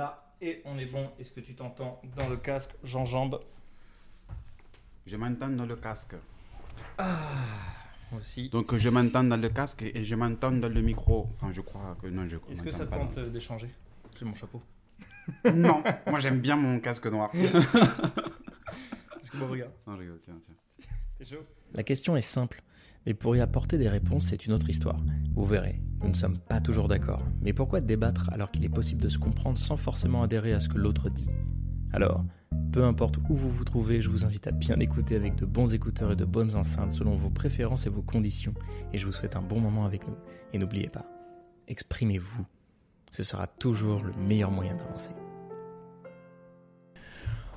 là et on est bon. Est-ce que tu t'entends dans le casque, Jean-Jambe Je m'entends dans le casque. aussi Donc je m'entends dans le casque et je m'entends dans le micro. Enfin, je crois que non, je Est-ce que ça te tente euh, d'échanger? J'ai mon chapeau. Non, moi j'aime bien mon casque noir. Est-ce que bon, regarde non, je rigole, tiens, tiens. T'es chaud? La question est simple, mais pour y apporter des réponses, c'est une autre histoire. Vous verrez, nous ne sommes pas toujours d'accord. Mais pourquoi débattre alors qu'il est possible de se comprendre sans forcément adhérer à ce que l'autre dit? Alors, peu importe où vous vous trouvez, je vous invite à bien écouter avec de bons écouteurs et de bonnes enceintes selon vos préférences et vos conditions. Et je vous souhaite un bon moment avec nous. Et n'oubliez pas, exprimez-vous. Ce sera toujours le meilleur moyen d'avancer.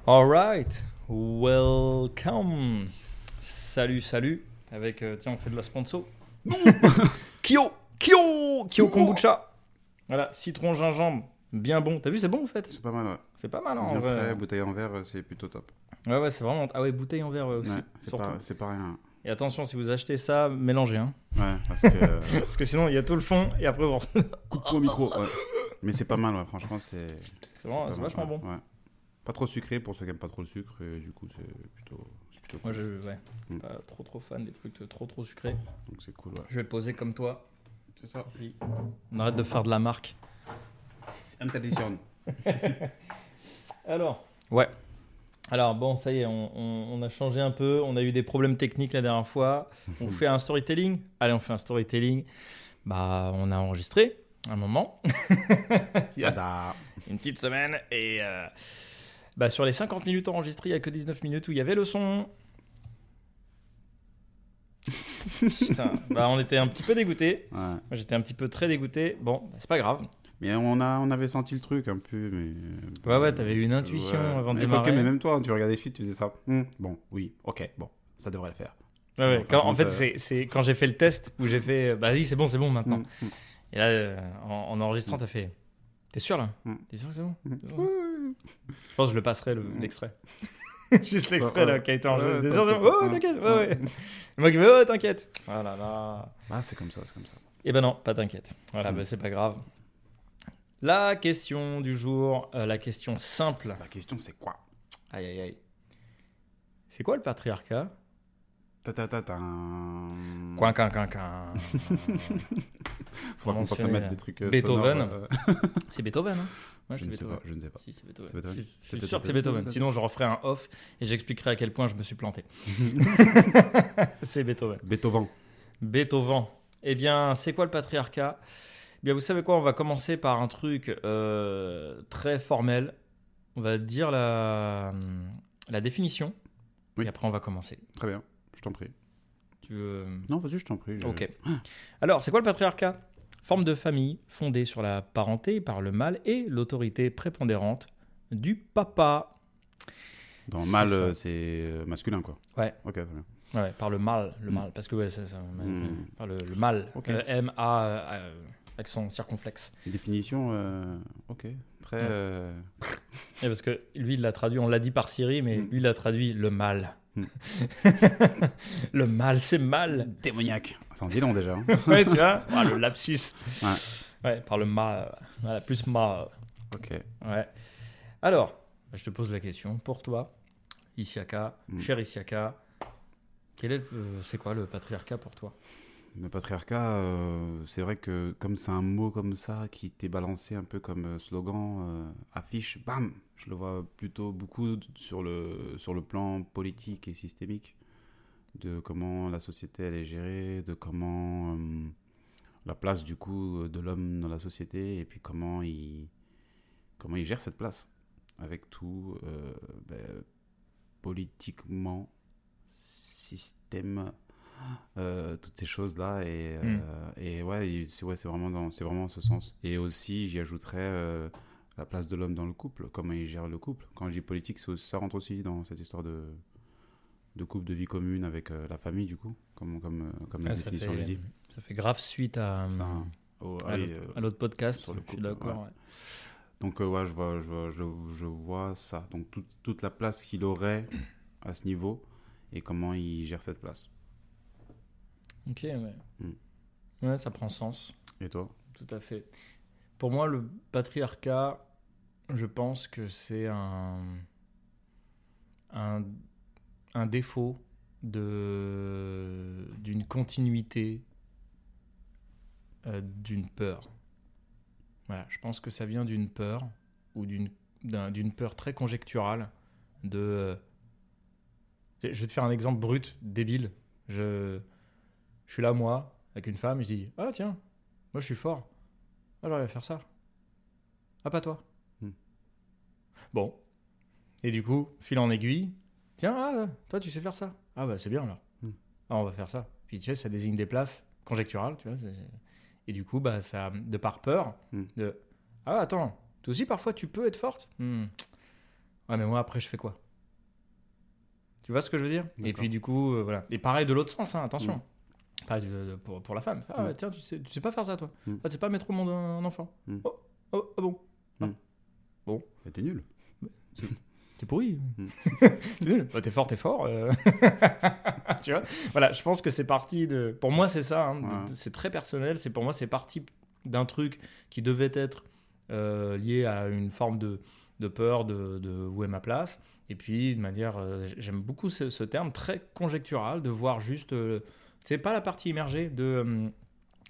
Alright, welcome. Salut, salut. Avec, euh, tiens, on fait de la sponsor. Kyo, Kyo, Kyo kombucha. Voilà, citron, gingembre, bien bon. T'as vu, c'est bon en fait. C'est pas mal, ouais. C'est pas mal hein, en Bien vrai. frais, bouteille en verre, c'est plutôt top. Ouais, ouais, c'est vraiment. Ah ouais, bouteille en verre ouais, aussi. Ouais, c'est surtout. pas, c'est pas rien. Et attention, si vous achetez ça, mélangez. Hein. Ouais, parce que. euh, Parce que sinon, il y a tout le fond et après, bon, Coupe au micro. ouais. Mais c'est pas mal, ouais. franchement, c'est. c'est vraiment- pas c'est mal, vachement ouais, bon. ouais. Pas trop sucré pour ceux qui aiment pas trop le sucre, et du coup, c'est plutôt. Moi, je. Ouais, Mm. pas trop trop fan des trucs trop trop sucrés. Donc c'est cool, ouais. Je vais le poser comme toi. C'est ça. Si. On arrête de faire de la marque. Interdiction. Alors Ouais. Alors bon, ça y est, on, on- on a changé un peu. On a eu des problèmes techniques la dernière fois. On fait un storytelling. Allez, on fait un storytelling. Bah, on a enregistré un moment. Il y a une petite semaine. Et euh, bah, sur les 50 minutes enregistrées, il n'y a que 19 minutes où il y avait le son. Putain, bah, on était un petit peu. Ouais. Moi, j'étais un petit peu très dégoûté. Bon, bah, c'est pas grave. Mais on, a, on avait senti le truc un peu, mais. Ouais, ouais, t'avais eu une intuition avant de mais démarrer. mais même toi, tu regardais les films, tu faisais ça. Hmm, bon, oui, ok, bon, ça devrait le faire. Ouais, ouais, Enfin, quand- en fait, euh, c'est- quand j'ai fait le test où j'ai fait euh, bah oui, c'est bon, c'est bon maintenant. Hmm, hmm. Et là, euh, en, en enregistrant, t'as fait T'es sûr là? T'es sûr que c'est bon, Je pense que je le passerai le- l'extrait. Juste l'extrait là qui a été sûr, c'est bon t'inquiète, Oh, t'inquiète, ouais, ouais. Qui fais Oh, t'inquiète. Oh là là. Ah, c'est comme ça, c'est comme ça. Eh ben non, pas t'inquiète. Voilà, bah, c'est pas grave. La question du jour, euh, la question simple. La question, c'est quoi? Aïe aïe aïe. C'est quoi le patriarcat? Ta ta ta ta. Coin, coin, coin, coin. Faudra qu'on pense à mettre des trucs. euh, Beethoven. euh, C'est Beethoven, hein Ouais, je c'est ne sais Beethoven. pas, je ne sais pas. Si, c'est Beethoven. Je suis- je suis Peut-être sûr que c'est Beethoven. Sinon, je referai un off et j'expliquerai à quel point je me suis planté. c'est Beethoven. Beethoven. Beethoven. Eh bien, c'est quoi le patriarcat? Eh bien, vous savez quoi? On va commencer par un truc euh, très formel. On va dire la, la définition. Oui. Et après, on va commencer. Très bien, je t'en prie. Tu veux... Non, vas-y, je t'en prie. Ok. Alors, c'est quoi le patriarcat? Forme de famille fondée sur la parenté par le mâle et l'autorité prépondérante du papa. Dans mâle, ça. c'est euh, masculin, quoi. Ouais. Ok, très bien. Ouais, par le mâle, le Mm. mâle, parce que ouais, c'est ça, Mm. par le, le mâle, Ok. Euh, M A euh, accent circonflexe. Définition, euh, ok. Très. Ouais. euh, Et parce que lui, il l'a traduit, on l'a dit par Siri, mais Mm. lui, il a traduit le mal. Le mal, c'est mal. démoniaque. Ça en dit long déjà. hein. ouais, tu vois Ah, Le lapsus. Ouais. Ouais, par le mal. Voilà, plus mal. ok. Ouais. Alors, je te pose la question. Pour toi, Isiaka, Mm. cher Isiaka, quel est, le- euh, c'est quoi le patriarcat pour toi? Le patriarcat, euh, c'est vrai que comme c'est un mot comme ça qui t'est balancé un peu comme euh, slogan, euh, affiche, bam, je le vois plutôt beaucoup sur le, sur le plan politique et systémique, de comment la société elle est gérée, de comment euh, la place du coup de l'homme dans la société et puis comment il, comment il gère cette place avec tout euh, ben, politiquement, système euh, toutes ces choses là et, Mm. euh, et ouais ouais, c'est vraiment dans vraiment en ce sens et aussi j'y ajouterais la place de l'homme dans le couple comment il gère le couple quand je dis politique ça rentre aussi dans cette histoire de de couple de vie commune avec euh, la famille du coup comme comme euh, comme la définition fait, le dit ça fait grave suite à, ça. Oh, à l'autre- euh, à l'autre podcast. sur le je suis couple, d'accord. ouais. ouais. donc euh, ouais je vois je vois, je, je vois ça donc toute toute la place qu'il aurait à ce niveau et comment il gère cette place Ok, ouais. Mm. Ouais, ça prend sens. et toi? Tout à fait. Pour moi, le patriarcat, je pense que c'est un, un, un défaut d'une continuité euh, d'une peur. Voilà, je pense que ça vient d'une peur ou d'une d'un- d'une peur très conjecturale de euh, je vais te faire un exemple brut, débile. Je, je suis là, moi, avec une femme, et je dis Ah, tiens, moi je suis fort. Ah, j'arrive à faire ça. Ah, pas toi. Hmm. Bon. Et du coup, fil en aiguille. Tiens, ah, toi, tu sais faire ça. Ah, bah, c'est bien alors. Hmm. Ah, on va faire ça. Puis tu sais, ça désigne des places conjecturales, tu vois. Et du coup, bah, ça, de par peur, Hmm. de Ah, attends, toi aussi, parfois, tu peux être forte? Ouais, mais moi, après, je fais quoi? Tu vois ce que je veux dire? Et puis, du coup, euh, voilà. Et pareil de l'autre sens, hein, attention. De- de- pour, pour la femme. Ah, Mm. tiens, tu sais, tu sais pas faire ça, toi. Mm. Ah, tu sais pas mettre au monde un, enfant. Mm. Oh, oh, ah bon C'était nul. T'es pourri. C'est nul. Bah, t'es fort, t'es fort. euh. tu vois? Voilà, je pense que c'est parti de. Pour moi, c'est ça. hein, Ouais. C'est très personnel. C'est pour moi, c'est parti d'un truc qui devait être euh, lié à une forme de, de peur de, de où est ma place. Et puis, de manière, euh, j'aime beaucoup ce, ce terme très conjectural de voir juste. euh, c'est pas la partie immergée de. euh,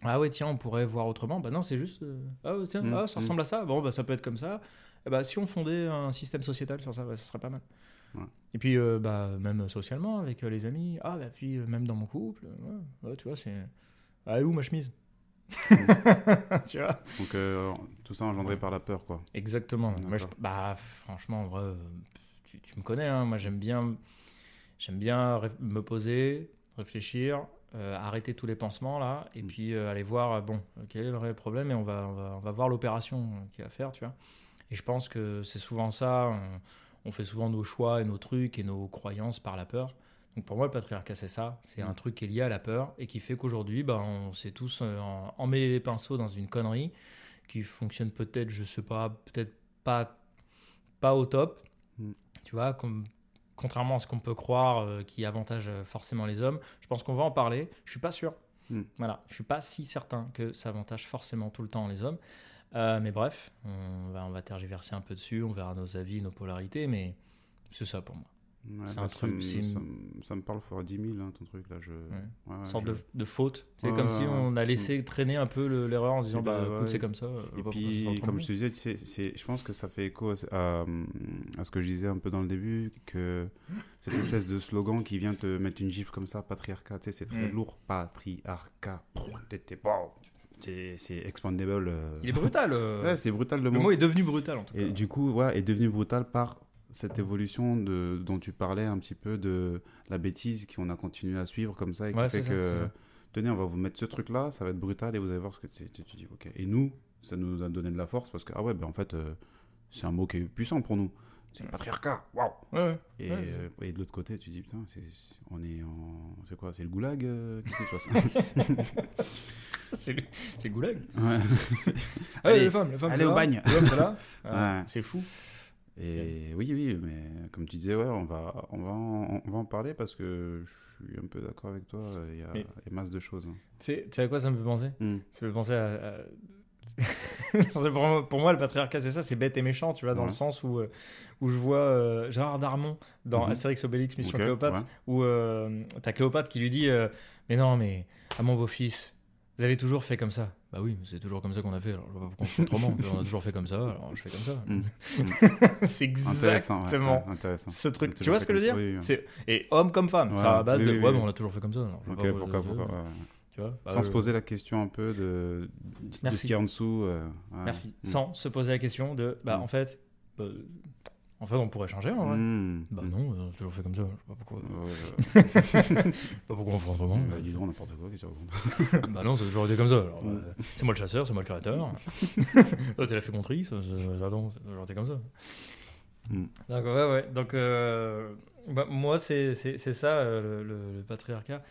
ah ouais, tiens, on pourrait voir autrement. Bah non, c'est juste. euh, ah ouais, tiens, Mm, ah, ça mm. ressemble à ça. Bon, bah ça peut être comme ça. Eh bah, si on fondait un système sociétal sur ça, bah, ça serait pas mal. Ouais. Et puis, euh, bah, même socialement, avec les amis. Ah, bah, puis même dans mon couple. ouais, ouais, tu vois, c'est. Ah, où ma chemise? Tu vois? Donc euh, tout ça engendré par la peur, quoi. Exactement. Moi, je- bah, franchement, en vrai, tu, tu me connais. hein, moi, j'aime bien, j'aime bien me poser, réfléchir, euh, arrêter tous les pansements là, et Mm. puis euh, aller voir, euh, bon, quel est le réel problème, et on va, on va, on va voir l'opération qu'il y a à faire, tu vois. Et je pense que c'est souvent ça. On, on fait souvent nos choix et nos trucs et nos croyances par la peur. Donc pour moi, le patriarcat, c'est ça. C'est Mm. un truc qui est lié à la peur et qui fait qu'aujourd'hui, bah, on s'est tous emmêlés les pinceaux dans une connerie qui fonctionne peut-être, je sais pas, peut-être pas, pas au top. Mm. Tu vois, comme, contrairement à ce qu'on peut croire euh, qui avantage euh, forcément les hommes, je pense qu'on va en parler. Je suis pas sûr. Mm. Voilà, je suis pas si certain que ça avantage forcément tout le temps les hommes. Euh, mais bref, on va, on va tergiverser un peu dessus, on verra nos avis, nos polarités, mais c'est ça pour moi. Ouais, C'est un ça truc, me- c'est une- ça, me- ça me parle fois 10 000, hein, ton truc là. Je... Ouais, ouais, Une sorte je- de, de faute. C'est comme si on a laissé traîner un peu le- l'erreur en se disant bah bah, écoute, c'est comme ça. Et bah, puis, comme je te disais, c'est- c'est- je pense que ça fait écho à, à- ce que je disais un peu dans le début, que cette espèce de slogan qui vient te mettre une gifle comme ça, patriarcat, tu sais, c'est très Mm. lourd, patriarcat. C'est expandable. euh. Il est brutal. euh, Ouais, c'est brutal le le mot. mot est devenu brutal en tout cas. Et du coup, ouais, est devenu brutal par cette évolution de, dont tu parlais un petit peu de la bêtise qu'on a continué à suivre comme ça et qui Ouais, fait ça, que, tenez, on va vous mettre ce truc-là, ça va être brutal et vous allez voir ce que c'est. Tu, tu dis, ok. Et nous, ça nous a donné de la force parce que, ah ouais, ben en fait, euh, c'est un mot qui est puissant pour nous. C'est le patriarcat, waouh! Ouais, ouais. Et, Ouais, euh, et de l'autre côté, tu dis, putain, c'est, on est en. C'est quoi? C'est le goulag? euh, Qu'est-ce qui se passe? c'est le c'est le goulag. Ouais. Ah, Allez, les femmes, les femmes, allez au là. bagne. Les hommes, c'est là. Ah, Ouais. C'est fou. Et oui, oui, mais comme tu disais, ouais, on va, on va, en, on va en parler parce que je suis un peu d'accord avec toi. Il y a, Mais- il y a masse de choses. hein. Tu sais, tu sais à quoi ça me fait penser? Hmm. Ça me fait penser à. à- pour, moi, le patriarcat, c'est ça, c'est bête et méchant, tu vois, dans Ouais. le sens où, euh, où je vois euh, Gérard Darmon dans Mhm. Astérix Obélix Mission Ok, Cléopâtre, ouais. où euh, t'as Cléopâtre qui lui dit euh, Mais non, mais à mon beau-fils, vous avez toujours fait comme ça. Bah oui, c'est toujours comme ça qu'on a fait, alors je vois pas pourquoi on fait autrement. on a toujours fait comme ça, alors je fais comme ça. Mm. c'est Intéressant. ouais, exactement ouais, intéressant. ce truc. Tu vois ce que je veux dire oui. C'est- Et homme comme femme, c'est à la base oui, de oui, Ouais, mais on a toujours fait comme ça. alors je vois Ok, pas pourquoi, pourquoi- pourquoi, ouais. Tu vois Bah, Sans se poser la question un peu de, de ce qu'il y a en dessous. euh. Merci. Mm. Sans se poser la question de, bah, Mm. en fait, bah, en fait, on pourrait changer, en vrai. Mm. Bah non, on a toujours fait comme ça. Je sais pas pourquoi, pas pourquoi on fait autrement. bah, dis donc, n'importe quoi, qu'est-ce que tu racontes bah non, ça a toujours été comme ça. Alors, euh, c'est moi le chasseur, c'est moi le créateur. Toi, t'es la féconderie, ça, ça, ça, attends, ça a toujours été comme ça. Mm. Donc, ouais, ouais. Donc, euh, bah, moi, c'est c'est- c'est ça, euh, le, le- le patriarcat.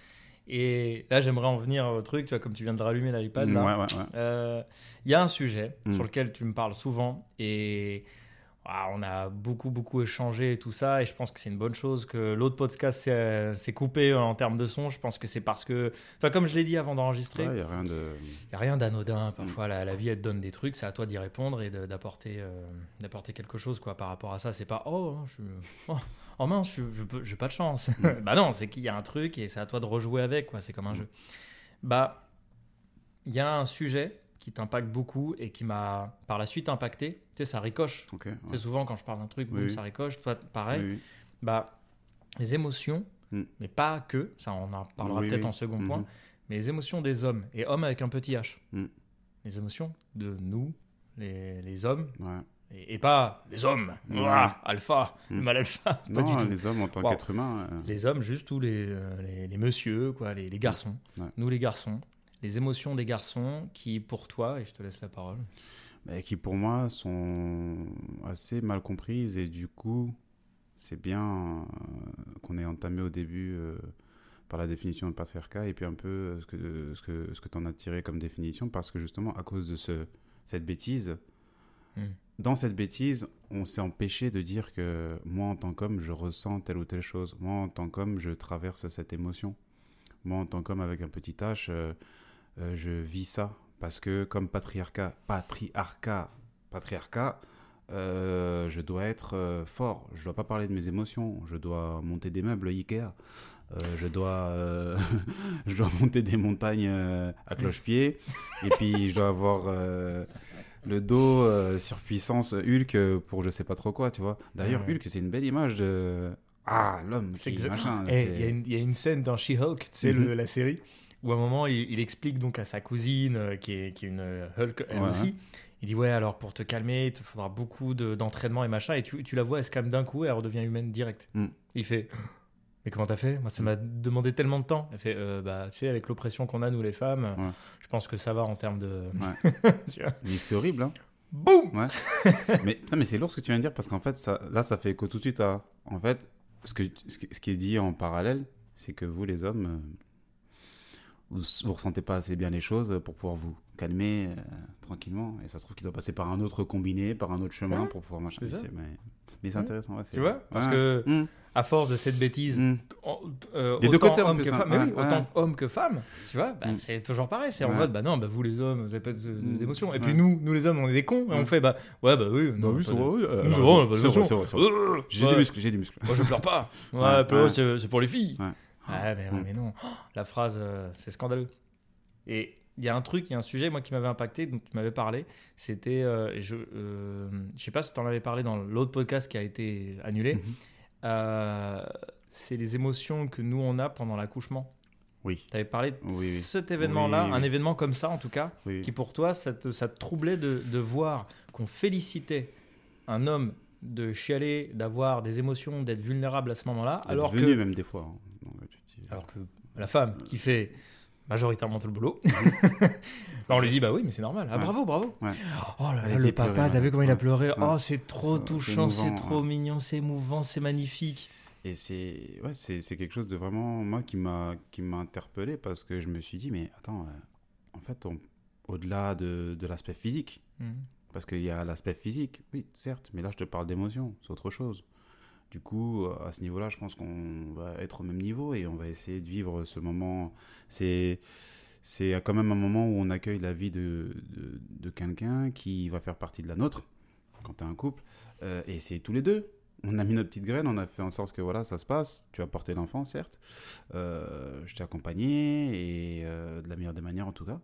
Et là, j'aimerais en venir au truc, tu vois, comme tu viens de rallumer l'iPad, là. Ouais, ouais, ouais. Euh, Il y a un sujet Mm. sur lequel tu me parles souvent et on a beaucoup, beaucoup échangé et tout ça. Et je pense que c'est une bonne chose que l'autre podcast s'est euh, coupé en termes de son. Je pense que c'est parce que, enfin, comme je l'ai dit avant d'enregistrer, Ouais, y a rien de. il n'y a rien d'anodin. Parfois, la, la vie, elle te donne des trucs. C'est à toi d'y répondre et d'apporter euh, d'apporter quelque chose quoi, par rapport à ça. C'est pas oh, hein, je, oh, oh mince, je j'ai pas de chance. bah non, c'est qu'il y a un truc et c'est à toi de rejouer avec. quoi. C'est comme un Mm. jeu. Bah, il y a un sujet qui t'impacte beaucoup et qui m'a par la suite impacté. Tu sais, ça ricoche. Ok. ouais. C'est souvent quand je parle d'un truc, Oui, boum, oui. ça ricoche. Toi, pareil. Oui. Bah, les émotions, Mm. mais pas que. Ça, on en parlera peut-être en second Mhm. point mais les émotions des hommes, et hommes avec un petit H. Mm. Les émotions de nous, les, les hommes, Ouais. et, et pas les hommes. Ouah, alpha, le Mm. mal alpha, pas Non, du tout. les hommes en tant Wow. qu'être humain. euh, Les hommes, juste tous les, euh, les, les messieurs, quoi, les, les garçons. Ouais. Nous, les garçons. Les émotions des garçons qui, pour toi, et je te laisse la parole. qui pour moi sont assez mal comprises et du coup c'est bien euh, qu'on ait entamé au début euh, par la définition de patriarcat et puis un peu euh, ce que ce que ce que t'en as tiré comme définition parce que justement à cause de ce cette bêtise Mm. dans cette bêtise on s'est empêché de dire que moi en tant qu'homme je ressens telle ou telle chose moi en tant qu'homme je traverse cette émotion moi en tant qu'homme avec un petit H euh, je vis ça parce que comme patriarcat, patriarcat, patriarcat, euh, je dois être euh, fort. Je dois pas parler de mes émotions. Je dois monter des meubles Ikea. Euh, je dois, euh, je dois monter des montagnes euh, à cloche-pied. Et puis je dois avoir le dos sur puissance Hulk pour je sais pas trop quoi, tu vois. D'ailleurs. Hulk, c'est une belle image de ah l'homme C'est machin. C'est- Il y, a une- il y a une scène dans She-Hulk, Mhm. le- la série, où à un moment, il, il explique donc à sa cousine, euh, qui, est, qui est une euh, Hulk elle Ouais, aussi, il dit Ouais, alors pour te calmer, il te faudra beaucoup de- d'entraînement et machin. Et tu, tu la vois, elle se calme d'un coup et elle redevient humaine direct. Mm. Il fait Mais comment t'as fait? Moi, ça m'a demandé tellement de temps. Elle fait Euh, Bah, tu sais, avec l'oppression qu'on a, nous les femmes, Ouais. je pense que ça va en termes de. Ouais. Tu vois? Mais c'est horrible, hein. Boum mais, putain, mais c'est lourd ce que tu viens de dire parce qu'en fait, ça, là, ça fait écho tout de suite à. En fait, ce, que, ce, qui- ce qui est dit en parallèle, c'est que vous, les hommes, euh, vous, vous ressentez pas assez bien les choses pour pouvoir vous calmer euh, tranquillement. Et ça se trouve qu'il doit passer par un autre combiné, par un autre chemin Ouais, pour pouvoir machin. Mais, mais c'est intéressant. ouais, Tu vois Parce Ouais. que, Mmh, à force de cette bêtise, mmh. euh, Des deux côtés, homme que hein. femme, mais oui, autant homme que femme, tu vois, bah, Mm. c'est toujours pareil. C'est en mode, bah non, bah vous les hommes, vous avez pas de- de- Mm. d'émotions. Et puis nous, nous les hommes, on est des cons, et on fait, bah ouais, bah oui, non, oui, c'est vrai, euh, c'est vrai, J'ai des muscles, j'ai des muscles. Moi, je pleure pas. Ouais, c'est pour les filles. Ouais. Mais, ouais, Mm. mais non. Oh, La phrase, euh, c'est scandaleux. Et il y a un truc, il y a un sujet, moi, qui m'avait impacté, dont tu m'avais parlé. C'était, euh, je, euh, je sais pas si tu en avais parlé dans l'autre podcast qui a été annulé. Mhm. Euh, c'est les émotions que nous on a pendant l'accouchement. Oui, Tu avais parlé de Oui, cet événement-là, Oui, oui. un événement comme ça en tout cas, qui pour toi, ça te, ça te troublait de, de voir qu'on félicitait un homme de chialer, d'avoir des émotions, d'être vulnérable à ce moment-là, alors venu que, même des fois. hein. Dis- alors que la femme qui fait majoritairement tout le boulot, on lui dit bah oui mais c'est normal, ah, Ouais. bravo bravo. Ouais. Oh là là le papa, t'as vu ouais. comment il a pleuré, oh c'est trop touchant, c'est trop mignon, c'est émouvant, c'est magnifique. Et c'est ouais, c'est quelque chose de vraiment moi qui m'a qui m'a interpellé parce que je me suis dit mais attends euh, en fait on- au-delà de, de l'aspect physique Mhm. Parce qu'il y a l'aspect physique oui certes mais là je te parle d'émotion c'est autre chose. Du coup à ce niveau-là je pense qu'on va être au même niveau et on va essayer de vivre ce moment c'est c'est quand même un moment où on accueille la vie de, de, quelqu'un qui va faire partie de la nôtre quand tu es un couple euh, et c'est tous les deux on a mis notre petite graine, on a fait en sorte que voilà, ça se passe. Tu as porté l'enfant, certes. Euh, je t'ai accompagné et euh, de la meilleure des manières en tout cas.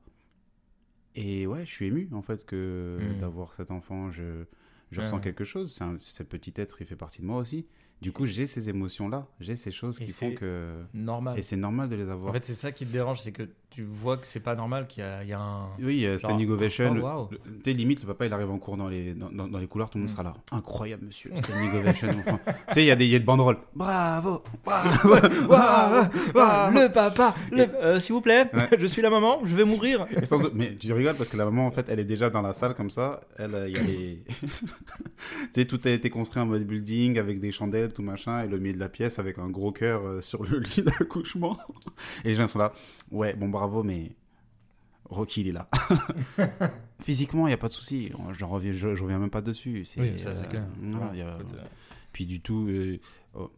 Et ouais, je suis ému en fait que Mm. d'avoir cet enfant. Je, je Ouais, ressens quelque chose. C'est ce petit être, il fait partie de moi aussi. Du coup, j'ai ces émotions-là, j'ai ces choses Et qui font que. Normal. Et c'est normal de les En avoir. fait c'est ça qui te dérange, c'est que tu vois que c'est pas normal qu'il y, y a un... Oui, euh, standing Genre, ovation. oh, le- T'es limite, le papa il arrive en cours dans les, dans, dans- dans les couloirs, tout le monde Mm. sera là. Incroyable, monsieur. Standing ovation. Enfin, tu sais, il y, a des- y a des banderoles. Bravo, bravo, bravo, bravo. Le papa, euh, s'il vous plaît, Ouais. je suis la maman, je vais mourir. Sans- Mais tu rigoles parce que la maman, en fait, elle est déjà dans la salle comme ça. Elle, euh, il y a les. tu sais, tout a été construit en mode building avec des chandelles, tout machin, et le milieu de la pièce avec un gros cœur euh, sur le lit d'accouchement. Et les gens sont là. Ouais, bon, bravo, mais. Rocky, il est là. Physiquement, il n'y a pas de souci. Je reviens, je, je reviens même pas dessus. C'est, Oui, ça, c'est clair. voilà, il y a- Écoute, euh, Puis du tout, euh, oh,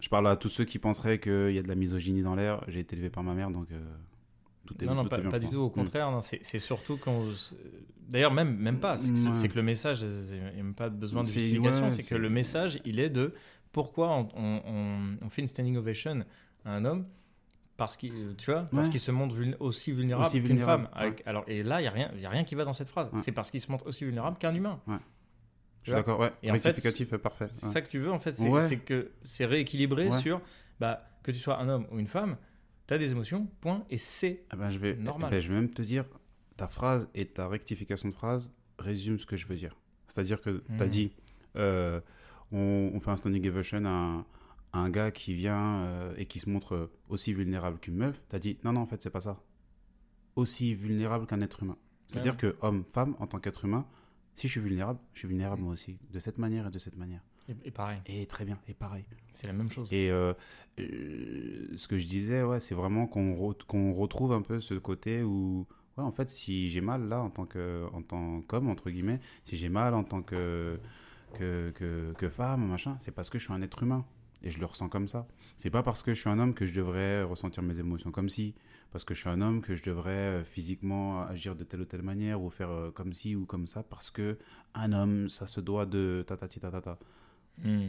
je parle à tous ceux qui penseraient qu'il y a de la misogynie dans l'air. J'ai été élevé par ma mère, donc euh, tout est non, non, tout pas, est bien pas du tout. Au Mm. contraire, non, c'est c'est surtout quand. vous- D'ailleurs, même, même pas. C'est que, Ouais. c'est que le message, il n'y a même pas besoin de C'est- justification. ouais, c'est que c'est- le message, il est de pourquoi on, on- on- on fait une standing ovation à un homme parce qu'il tu vois parce qu'il se montre vulné- aussi vulnérable Aussi qu'une femme. Avec- alors et là, il y a rien, il y a rien qui va dans cette phrase. Ouais. C'est parce qu'il se montre aussi vulnérable qu'un humain. Je suis d'accord, ouais. Et en fait, Rectificatif, parfait. C'est ça que tu veux en fait, c'est c'est que c'est rééquilibré sur bah, que tu sois un homme ou une femme, tu as des émotions, point, et c'est Eh ben, je vais, Normal. ben, je vais même te dire, ta phrase et ta rectification de phrase résument ce que je veux dire. C'est-à-dire que tu as Mhm. dit, euh, on, on fait un standing ovation à un, gars qui vient euh, et qui se montre aussi vulnérable qu'une meuf. Tu as dit, non, non, en fait, c'est pas ça. Aussi vulnérable qu'un être humain. C'est-à-dire Ouais. que homme, femme, en tant qu'être humain, si je suis vulnérable, je suis vulnérable moi aussi. De cette manière et de cette manière. et, et pareil, Et très bien, et pareil. c'est la même chose. Et euh, euh, ce que je disais, ouais, c'est vraiment qu'on re- qu'on retrouve un peu ce côté où, ouais, en fait, si j'ai mal là en tant que, en tant qu'homme entre guillemets, si j'ai mal en tant que que, que, que femme, machin, c'est parce que je suis un être humain et je le ressens comme ça. C'est pas parce que je suis un homme que je devrais ressentir mes émotions comme si, parce que je suis un homme que je devrais euh, physiquement agir de telle ou telle manière ou faire euh, comme ci ou comme ça parce que un homme, ça se doit de tatati tatata. Hmm.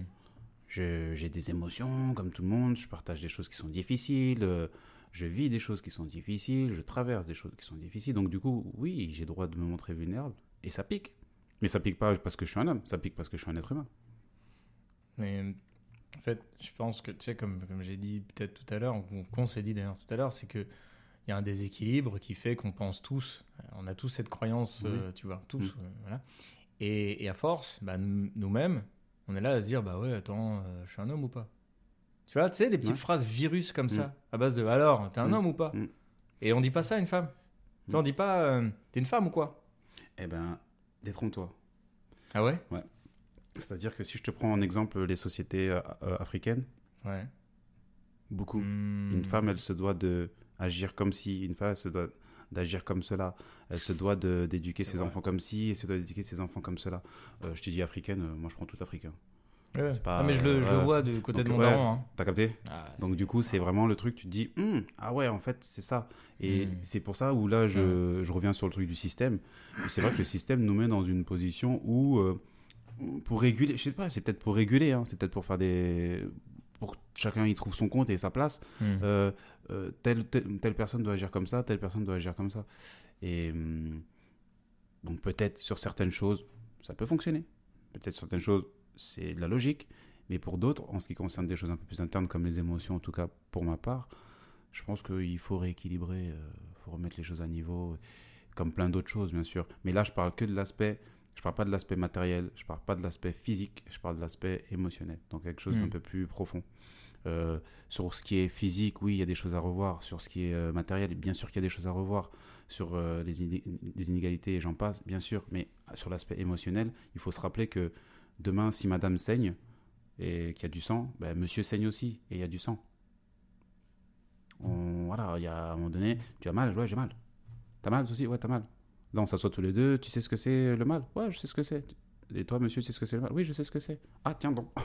Je- J'ai des émotions comme tout le monde, je partage des choses qui sont difficiles, euh, je vis des choses qui sont difficiles, je traverse des choses qui sont difficiles. Donc du coup, oui, j'ai droit de me montrer vulnérable. Et ça pique. Mais ça pique pas parce que je suis un homme, ça pique parce que je suis un être humain. Mais en fait, je pense que, tu sais, comme, comme j'ai dit peut-être tout à l'heure, ou qu'on s'est dit d'ailleurs tout à l'heure, c'est que il y a un déséquilibre qui fait qu'on pense tous, on a tous cette croyance, Oui. euh, tu vois, tous, Mm. euh, voilà. Et, et à force, bah, nous- nous-mêmes, on est là à se dire, bah ouais, attends, euh, je suis un homme ou pas? Tu vois, tu sais, les petites Ouais. phrases virus comme Mm. ça, à base de, alors, t'es un Mm. homme ou pas? Et on dit pas ça à une femme. Mm. On dit pas, euh, t'es une femme ou quoi? Eh ben, détrompe-toi. Ah ouais C'est-à-dire que si je te prends en exemple les sociétés euh, euh, africaines, Ouais. beaucoup. Hmm. Une femme, elle se doit de agir comme si, une femme, elle se doit d'agir comme cela. Elle se doit d'éduquer ses vrai. enfants comme ci, et se doit d'éduquer ses enfants comme cela. Euh, je te dis africaine, moi je prends tout africain. Ouais. pas- ah, mais je le, je le ouais. vois du côté Donc, de mon ouais. daron. hein. T'as capté Ah, Donc du coup, c'est vraiment le truc, tu te dis, Hum, ah ouais, en fait, c'est ça. Et Mm. c'est pour ça où là, je, je reviens sur le truc du système. C'est vrai que le système nous met dans une position où, euh, pour réguler, je sais pas, c'est peut-être pour réguler, hein, c'est peut-être pour faire des... pour que chacun y trouve son compte et sa place. hmm. Euh, euh, telle, telle, telle personne doit agir comme ça, telle personne doit agir comme ça. Et hum, donc peut-être sur certaines choses, ça peut fonctionner. Peut-être certaines choses, c'est de la logique. Mais pour d'autres, en ce qui concerne des choses un peu plus internes, comme les émotions, en tout cas pour ma part, je pense qu'il faut rééquilibrer, il faut remettre les choses à niveau, comme plein d'autres choses, bien sûr. Mais là, je parle que de l'aspect, je parle pas de l'aspect matériel, je parle pas de l'aspect physique, je parle de l'aspect émotionnel, donc quelque chose d'un peu plus profond. Euh, sur ce qui est physique, oui, il y a des choses à revoir. Sur ce qui est euh, matériel, bien sûr qu'il y a des choses à revoir. Sur euh, les, iné- les inégalités, et j'en passe, bien sûr. Mais sur l'aspect émotionnel, il faut se rappeler que demain, si madame saigne et qu'il y a du sang, ben, monsieur saigne aussi et il y a du sang. On- voilà, il y a à un moment donné, tu as mal, ouais, j'ai mal. T'as mal aussi? Ouais, t'as mal. Là, on s'assoit tous les deux, tu sais ce que c'est le mal? Ouais, je sais ce que c'est. Et toi, monsieur, tu sais ce que c'est le mal? Oui, je sais ce que c'est. Ah, tiens donc.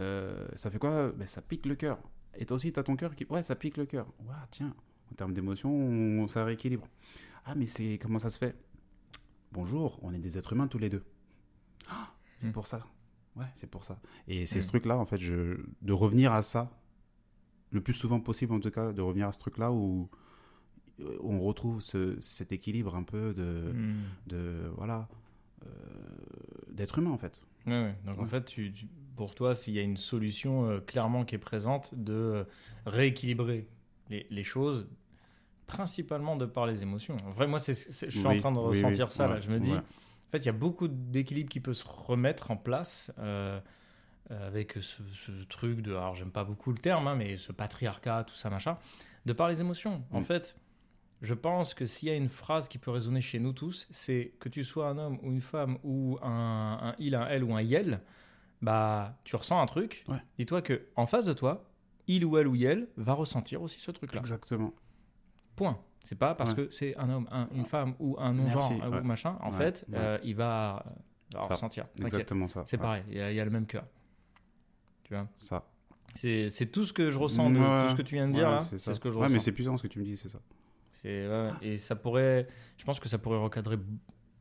Euh, ça fait quoi? Ben, Ça pique le cœur. Et toi aussi, t'as ton cœur qui. Ouais, ça pique le cœur. Ouais, tiens. En termes d'émotion, on- ça rééquilibre. Ah, mais c'est comment ça se fait? Bonjour, on est des êtres humains tous les deux. Ah, c'est Mm. pour ça. Ouais, c'est pour ça. Et c'est Mm. ce truc-là, en fait, je... de revenir à ça, le plus souvent possible en tout cas, de revenir à ce truc-là où on retrouve ce- cet équilibre un peu de, Hmm. de voilà, euh, d'être humain en fait. Ouais, ouais. Donc en fait, tu, tu- pour toi, s'il y a une solution euh, clairement qui est présente de euh, rééquilibrer les, les choses, principalement de par les émotions. En vrai, moi, c'est- je suis en train de oui, ressentir oui. ça. là. Je me dis, en fait, il y a beaucoup d'équilibre qui peut se remettre en place avec ce, ce truc de, alors j'aime pas beaucoup le terme, hein, mais ce patriarcat, tout ça, machin, de par les émotions. En Mm. fait, je pense que s'il y a une phrase qui peut résonner chez nous tous, c'est que tu sois un homme ou une femme ou un, un il, un elle ou un yel, bah tu ressens un truc. Ouais. Dis-toi que en face de toi, il ou elle ou yel va ressentir aussi ce truc-là. Exactement. Point. C'est pas parce Ouais. que c'est un homme, un- une femme ou un non-genre ou ouais. machin. En fait, euh, il va, il va Ça, ressentir. Exactement ça. C'est pareil, il y, a, il y a le même cœur. Tu vois? Ça. C'est tout ce que je ressens de tout ce que tu viens de dire là. c'est ce que je ressens. mais c'est puissant ce que tu me dis, c'est ça. C'est- ouais, ouais. Et ça pourrait, je pense que ça pourrait recadrer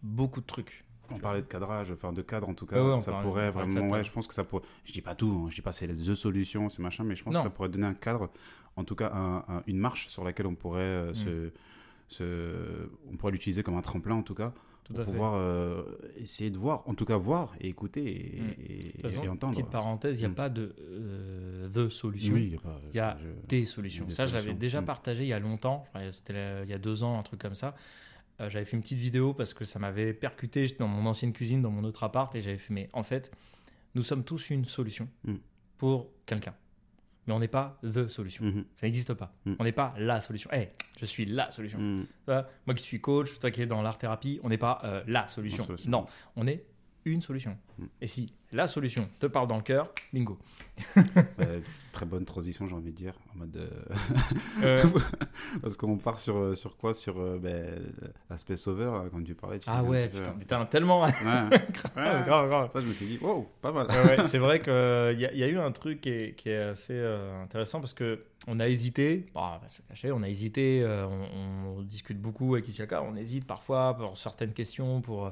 beaucoup de trucs. On parlait de cadrage, enfin de cadre en tout cas. Ouais, ça parlait- pourrait vraiment, ouais, je pense que ça pourrait. Je dis pas tout, hein, je dis pas c'est les the solutions, c'est machin, mais je pense Non. que ça pourrait donner un cadre, en tout cas un- un- une marche sur laquelle on pourrait euh, Mm. se, se- on pourrait l'utiliser comme un tremplin en tout cas Tout pour pouvoir euh, essayer de voir, en tout cas voir et écouter et, Mm. et- De toute façon, et entendre. petite parenthèse, il n'y a Mm. pas de euh, the solution. Oui, il y a pas. Y a je- des solutions. Des ça, je l'avais déjà Mm. partagé il y a longtemps. C'était il y a deux ans, un truc comme ça. Euh, j'avais fait une petite vidéo parce que ça m'avait percuté. J'étais dans mon ancienne cuisine, dans mon autre appart, et j'avais fait, mais en fait, nous sommes tous une solution pour quelqu'un. Mais on n'est pas the solution. Mhm. Ça n'existe pas. Mm. On n'est pas la solution. Eh, je suis la solution. Mm. Vois, moi qui suis coach, toi qui es dans l'art thérapie, on n'est pas euh. La solution. Non, on est une solution. Mm. Et si la solution te parle dans le cœur, bingo. Très bonne transition, j'ai envie de dire, en mode. euh, Euh, Parce qu'on part sur, euh, sur quoi? Sur euh, ben, l'aspect sauveur, hein, quand tu parlais. tu ah ouais, peu, putain, putain, tellement. Ouais. grave, grave, grave. Ça, je me suis dit, wow, pas mal. Ouais, c'est vrai qu'il y, a- y a eu un truc qui est, qui est assez intéressant parce que on a hésité, bon, on va se le cacher, on a hésité, on, on discute beaucoup avec Isiaka, on hésite parfois pour certaines questions, pour,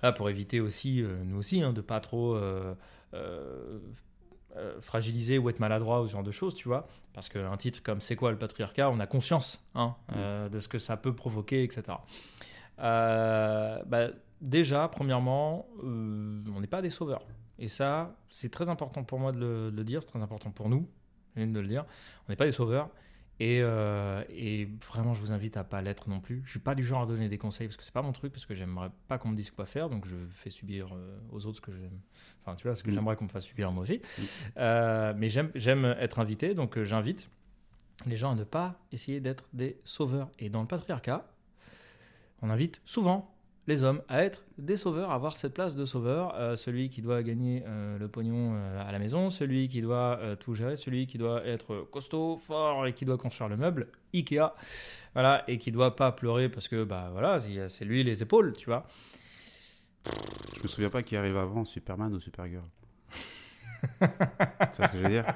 voilà, pour éviter aussi, euh, nous aussi, hein, de pas trop euh, euh, fragiliser ou être maladroit ou ce genre de choses, tu vois. Parce qu'un titre comme C'est quoi le patriarcat, on a conscience hein, euh, de ce que ça peut provoquer, etc. Euh, bah, déjà, premièrement, euh, on n'est pas des sauveurs. Et ça, c'est très important pour moi de le, de le dire, c'est très important pour nous je viens de le dire. On n'est pas des sauveurs. Et, euh, et vraiment, je vous invite à pas l'être non plus. Je suis pas du genre à donner des conseils parce que c'est pas mon truc, parce que j'aimerais pas qu'on me dise quoi faire, donc je fais subir euh, aux autres ce que j'aime. Enfin, tu vois, ce que Mm. j'aimerais qu'on me fasse subir moi aussi. Mm. Euh, mais j'aime, être invité, donc j'invite les gens à ne pas essayer d'être des sauveurs. Et dans le patriarcat, on invite souvent les hommes à être des sauveurs, à avoir cette place de sauveur, euh, celui qui doit gagner euh, le pognon euh, à la maison, celui qui doit tout gérer, celui qui doit être costaud, fort et qui doit construire le meuble, Ikea, voilà, et qui doit pas pleurer parce que bah voilà, c'est c'est lui les épaules, tu vois. Je me souviens pas qui arrive avant, Superman ou Supergirl. c'est ce que je veux dire?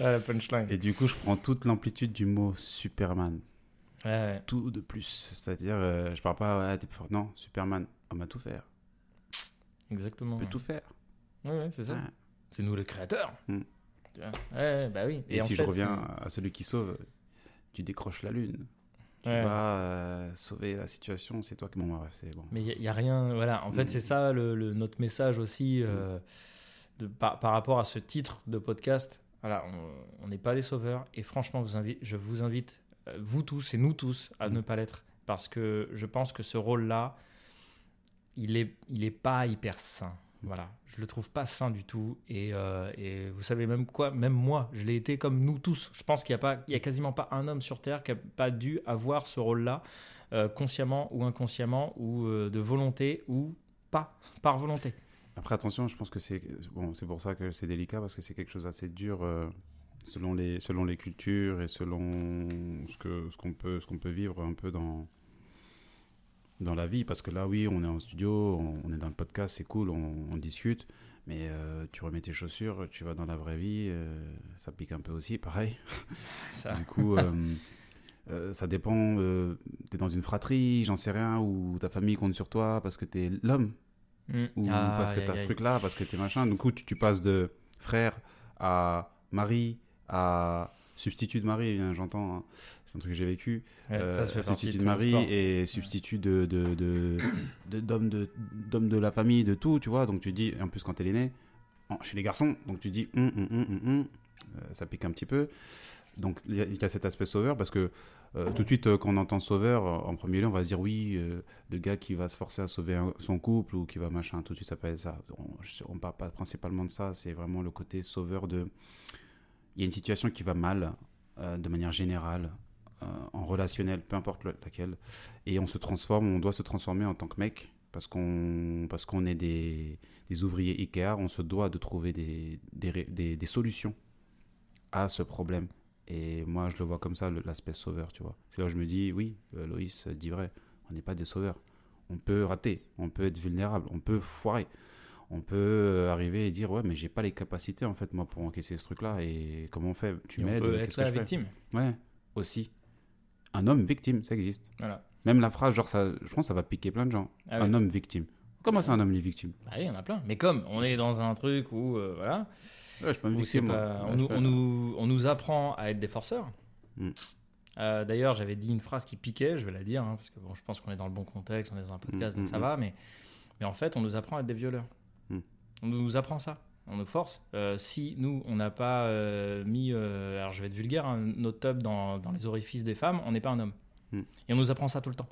Ah, la punchline. Et du coup, je prends toute l'amplitude du mot Superman. Ouais. Tout de plus. C'est-à-dire, euh, je parle pas, ouais, t'es fort. Non, Superman, on va tout faire. exactement. On peut ouais. tout faire. Ouais, ouais, c'est ça. C'est nous les créateurs. Mm. Ouais, bah oui. Et, si fait, je reviens à celui qui sauve, tu décroches la lune. Tu vas euh, sauver la situation, c'est toi qui. Bon, c'est bon. Mais il n'y a, rien. Voilà, en fait, Mm. c'est ça le, le- notre message aussi euh, de, par, par rapport à ce titre de podcast. Voilà, on- n'est pas des sauveurs et franchement, vous invite, je vous invite, euh, vous tous et nous tous, à Mm. ne pas l'être parce que je pense que ce rôle-là, il est, il est pas hyper sain. Voilà, je le trouve pas sain du tout et, euh, et vous savez même quoi, même moi, je l'ai été comme nous tous. Je pense qu'il y a pas, il y a quasiment pas un homme sur terre qui a pas dû avoir ce rôle-là euh, consciemment ou inconsciemment, ou euh, de volonté ou pas, par volonté. Après, attention, je pense que c'est bon, c'est pour ça que c'est délicat parce que c'est quelque chose d'assez dur selon les selon les cultures et selon ce que ce qu'on peut ce qu'on peut vivre un peu dans dans la vie parce que là oui on est en studio on, on est dans le podcast c'est cool on, on discute mais euh, tu remets tes chaussures tu vas dans la vraie vie euh, ça pique un peu aussi pareil Ça. du coup euh, ça dépend euh, t'es dans une fratrie j'en sais rien ou ta famille compte sur toi parce que t'es l'homme Mm. ou Ah, parce que tu as ce truc-là, parce que tu es machin. Du coup, tu, tu passes de frère à mari à substitut de mari, bien, j'entends. hein. C'est un truc que j'ai vécu. Ouais, Euh, ça substitut de mari et substitut de de de de- d'homme de, d'homme de la famille, de tout, tu vois. Donc tu dis, en plus quand t'es l'aîné, en- chez les garçons, donc tu dis, hum, hum, hum. Euh, ça pique un petit peu. Donc il y, a- il y a cet aspect sauveur parce que euh, tout de suite, euh, quand on entend sauveur, en premier lieu, on va se dire oui, le gars qui va se forcer à sauver un- son couple ou qui va machin, tout de suite ça peut être ça. On, on parle pas principalement de ça, c'est vraiment le côté sauveur de. Il y a une situation qui va mal, euh, de manière générale, euh, en relationnel, peu importe le- laquelle, et on se transforme, on doit se transformer en tant que mec. Parce qu'on, parce qu'on est des, des ouvriers Ikea, on se doit de trouver des, des, des, solutions à ce problème. Et moi, je le vois comme ça, l'aspect sauveur, tu vois. C'est là où je me dis, oui, euh, Loïs dit vrai, on n'est pas des sauveurs. On peut rater, on peut être vulnérable, on peut foirer. On peut euh, arriver et dire, ouais, mais j'ai pas les capacités, en fait, moi, pour encaisser ce truc-là. Et comment on fait? Tu m'aides Qu'est-ce être que la je fais? victime. Ouais, aussi. Un homme victime, ça existe. Voilà. Même la phrase, genre, ça, je pense que ça va piquer plein de gens. Ah un oui. homme victime. Comment c'est un homme victime? Bah oui, il y en a plein. Mais comme on est dans un truc où, euh, voilà, Ouais, je où c'est victime. pas- on, je nous, on, nous, on nous apprend à être des forceurs. Mm. Euh, D'ailleurs, j'avais dit une phrase qui piquait, je vais la dire, hein, parce que bon, je pense qu'on est dans le bon contexte, on est dans un podcast, Mm, donc mm, ça va, mais, mais en fait, on nous apprend à être des violeurs. On nous apprend ça, on nous force. Euh, si nous, on n'a pas euh, mis, euh, alors je vais être vulgaire, hein, notre top dans, dans les orifices des femmes, on n'est pas un homme. Mm. Et on nous apprend ça tout le temps.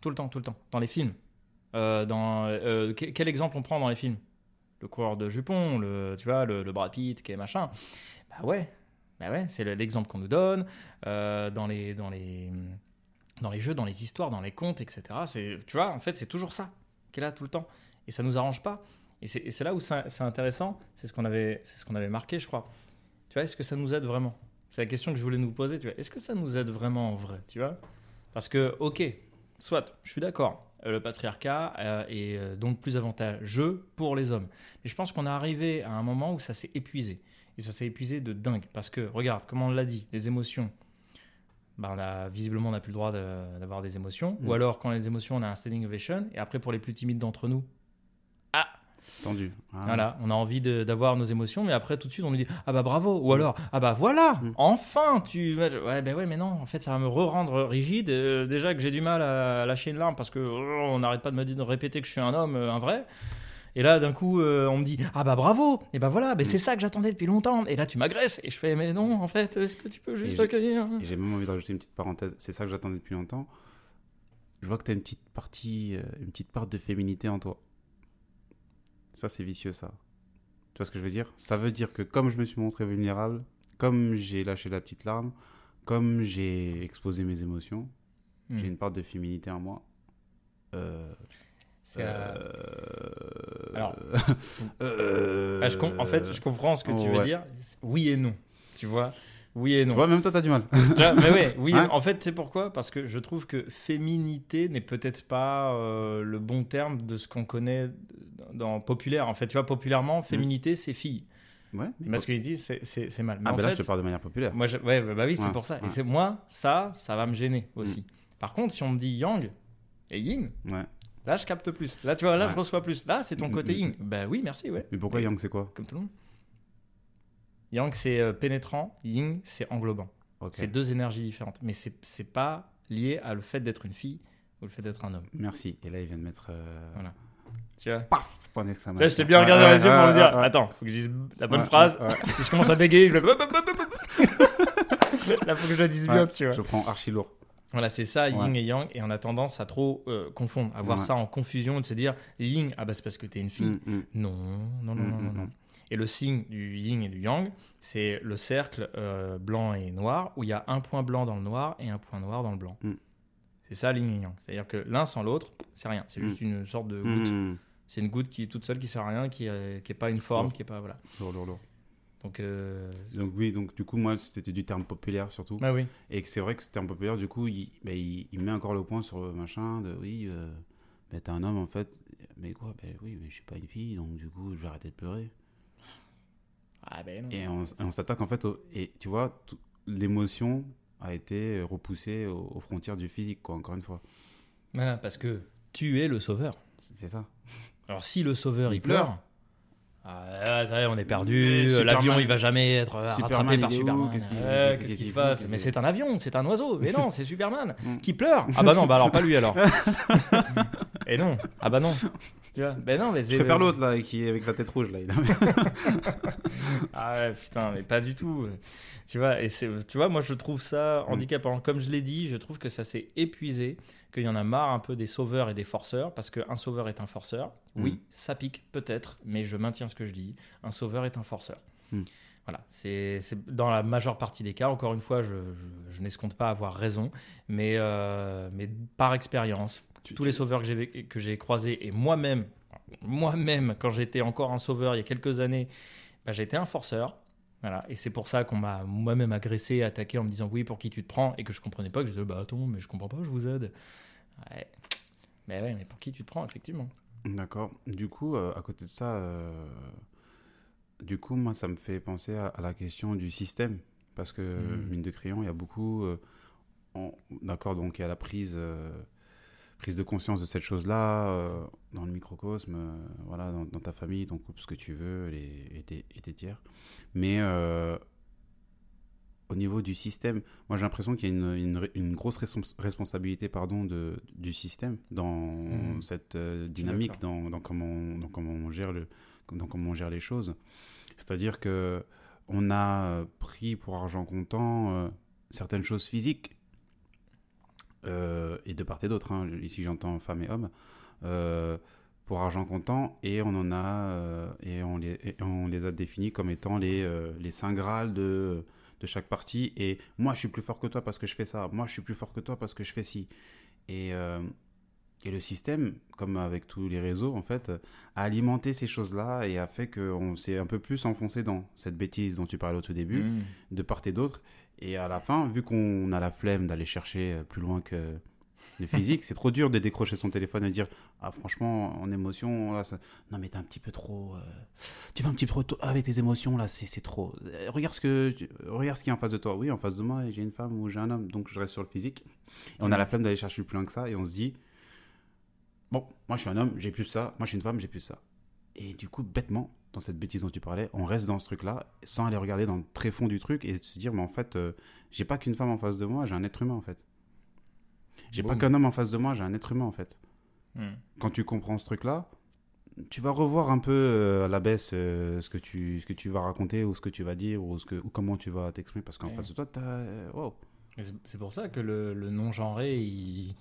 Tout le temps, tout le temps. Dans les films. Dans, que- quel exemple on prend dans les films? Le coureur de jupon, le, tu vois, le, le Brad Pitt, qui est machin. Bah ouais, bah ouais c'est le- l'exemple qu'on nous donne. Dans, les, dans, les, dans les jeux, dans les histoires, dans les contes, etc. C'est, tu vois, en fait, c'est toujours ça qui est là tout le temps. Et ça nous arrange pas. Et c'est, là où c'est intéressant. C'est ce qu'on avait, ce qu'on avait marqué, je crois. Tu vois, est-ce que ça nous aide vraiment? C'est la question que je voulais nous poser. Tu vois, est-ce que ça nous aide vraiment en vrai Tu vois? Parce que, ok, soit, je suis d'accord. euh, Le patriarcat euh, est euh, donc plus avantageux pour les hommes. Mais je pense qu'on est arrivé à un moment où ça s'est épuisé. Et ça s'est épuisé de dingue. Parce que, regarde, comme on l'a dit, les émotions, on a, visiblement, on n'a plus le droit de- d'avoir des émotions. Mm. Ou alors, quand des émotions, on a un standing ovation. Et après, pour les plus timides d'entre nous, ah, Tendu. Ah. voilà, on a envie d'avoir nos émotions, mais après, tout de suite, on nous dit Ah bah bravo. Ou alors Ah bah voilà, Mm. enfin tu. Ouais, ben ouais, mais non, en fait, ça va me re-rendre rigide. Euh, déjà que j'ai du mal à lâcher une larme parce que oh, on n'arrête pas de me dire- de répéter que je suis un homme, euh, un vrai. Et là, d'un coup, euh, on me dit Ah bah bravo Et bah voilà, ben Mm. c'est ça que j'attendais depuis longtemps. Et là, tu m'agresses. Et je fais Mais non, en fait, est-ce que tu peux juste accueillir Et j'ai même envie de rajouter une petite parenthèse. C'est ça que j'attendais depuis longtemps. Je vois que tu as une petite partie, une petite part de féminité en toi. Ça, c'est vicieux, ça. Tu vois ce que je veux dire? Ça veut dire que comme je me suis montré vulnérable, comme j'ai lâché la petite larme, comme j'ai exposé mes émotions, Mm. j'ai une part de féminité en moi. Euh, euh, euh, alors- ah, je en fait, je comprends ce que tu veux ouais. dire. Oui et non. Tu vois Oui et non. Tu vois, même toi, t'as du mal. Mais ouais, oui. Hein en fait, c'est pourquoi? Parce que je trouve que féminité n'est peut-être pas euh, le bon terme de ce qu'on connaît dans populaire. En fait, tu vois, populairement, féminité, c'est fille. Ouais. Masculinité, c'est- mal. Mais ah, en ben là, fait, je te parle de manière populaire. moi, je- ouais, bah oui, c'est Ouais, pour ça. Et c'est moi, ça, ça va me gêner aussi. Par contre, si on me dit yang et yin, Ouais. là, je capte plus. Là, tu vois, là, je reçois plus. Là, c'est ton Mm, côté yin. Bah oui, merci, ouais. Mais pourquoi Yang, c'est quoi? Comme tout le monde. Yang, c'est euh, pénétrant. Yin, c'est englobant. C'est deux énergies différentes. Mais c'est c'est pas lié à le fait d'être une fille ou le fait d'être un homme. Merci. Et là, il vient de mettre. euh, Voilà. Tu vois? Paf Point d'exclamation. Là, je t'ai bien regardé dans les yeux pour me dire. Attends, faut que je dise la bonne phrase. Si je commence à bégayer, je le. Là, faut que je la dise bien, tu vois. Je prends archi lourd. Voilà, c'est ça, yin Ouais. et yang. Et on a tendance à trop euh, confondre, à voir Ouais. ça en confusion, de se dire yin, ah bah c'est parce que t'es une fille. Mm, mm. Non, non, non, Mm, non, non, mm, non. Mm. Et le signe du yin et du yang, c'est le cercle euh, blanc et noir, où il y a un point blanc dans le noir et un point noir dans le blanc. Mm. C'est ça, yin et yang. C'est-à-dire que l'un sans l'autre, c'est rien. C'est juste une sorte de goutte. Mm, mm. C'est une goutte qui est toute seule, qui sert à rien, qui n'est pas une forme, Lourd. qui est pas. Voilà. Lourd, lourd, lourd. Donc, euh, Donc, oui, donc du coup, moi, c'était du terme populaire surtout. bah oui. Et que c'est vrai que ce terme populaire, du coup, il, bah, il, il met encore le point sur le machin de oui, euh, bah, t'es un homme en fait. Mais quoi Ben oui, mais je suis pas une fille, donc du coup, je vais arrêter de pleurer. Ah ben non. Et on, s'attaque en fait au. Et tu vois, l'émotion a été repoussée aux, aux frontières du physique, quoi, encore une fois. Voilà, parce que tu es le sauveur. C'est ça. Alors si le sauveur il, Il pleure, pleure. ah, ça y est, on est perdu, Superman- l'avion il va jamais être euh, Superman, rattrapé par Superman. Qu'est-ce qui se passe Mais c'est un avion, c'est un oiseau. Mais non, c'est Superman Mm. qui pleure. Ah bah non, bah alors pas lui alors. Et non, ah bah non. Tu vois Ben non, mais Je préfère l'autre là, qui est avec la tête rouge là. Il a- Ah ouais, putain, mais pas du tout. Tu vois, et c'est, tu vois, moi je trouve ça Mm. handicapant. Comme je l'ai dit, je trouve que ça s'est épuisé, qu'il y en a marre un peu des sauveurs et des forceurs, parce qu'un sauveur est un forceur. Oui, Mm. ça pique peut-être, mais je maintiens ce que je dis. Un sauveur est un forceur. Mm. Voilà, c'est, c'est dans la majeure partie des cas. Encore une fois, je, je, je n'escompte pas avoir raison, mais, euh, mais par expérience, Tu- tous les sauveurs que j'ai, croisés, et moi-même, moi-même, quand j'étais encore un sauveur il y a quelques années, bah, j'étais un forceur. Voilà. Et c'est pour ça qu'on m'a moi-même agressé, attaqué en me disant oui, pour qui tu te prends Et que je comprenais pas, que je disais bah attends, mais je comprends pas, je vous aide. Ouais. Mais ouais, mais pour qui tu te prends, effectivement. D'accord. Du coup, euh, à côté de ça, euh, du coup, moi, ça me fait penser à, à la question du système. Parce que, Mhm. mine de crayon, il y a beaucoup. euh, D'accord, donc il y a la prise, prise de conscience de cette chose-là euh, dans le microcosme, euh, voilà, dans, dans ta famille, ton couple, ce que tu veux, les, et, tes, et tes tiers. Mais euh, au niveau du système, moi j'ai l'impression qu'il y a une, une- une grosse respons- responsabilité pardon, de, du système dans Mhm. cette dynamique, dans, dans, comment, dans, comment on gère le, dans comment on gère les choses. C'est-à-dire que on a pris pour argent comptant certaines choses physiques, euh, et de part et d'autre, hein, ici j'entends femmes et hommes, euh, pour argent comptant, et on en a, euh, et, on les, et on les a définis comme étant les, les saints grâles de, de chaque partie, et moi je suis plus fort que toi parce que je fais ça, moi je suis plus fort que toi parce que je fais ci. Et, et le système, comme avec tous les réseaux, en fait, a alimenté ces choses-là et a fait qu'on s'est un peu plus enfoncé dans cette bêtise dont tu parlais au tout début, Mhm. de part et d'autre. Et à la fin, vu qu'on a la flemme d'aller chercher euh, plus loin que le physique, c'est trop dur de décrocher son téléphone et de dire Ah, franchement, en émotion, là, ça- non, mais t'es un petit peu trop. euh, Tu vas un petit peu trop. Avec tes émotions, là, c'est trop. Euh, Regarde ce, que... tu- regarde ce qui est en face de toi. Oui, en face de moi, j'ai une femme ou j'ai un homme, donc je reste sur le physique. Et on a la flemme d'aller chercher plus loin que ça et on se dit Bon, moi je suis un homme, j'ai plus ça. Moi je suis une femme, j'ai plus ça. Et du coup, bêtement, dans cette bêtise dont tu parlais, on reste dans ce truc-là sans aller regarder dans le très fond du truc et se dire, mais en fait, euh, j'ai pas qu'une femme en face de moi, j'ai un être humain en fait. J'ai pas qu'un homme en face de moi, j'ai un être humain en fait. Mhm. Quand tu comprends ce truc-là, tu vas revoir un peu euh, à la baisse euh, ce, que tu, ce que tu vas raconter ou ce que tu vas dire ou, ce que, ou comment tu vas t'exprimer parce qu'en Ouais. face de toi, t'as. wow. C'est- pour ça que le, le non-genré, il,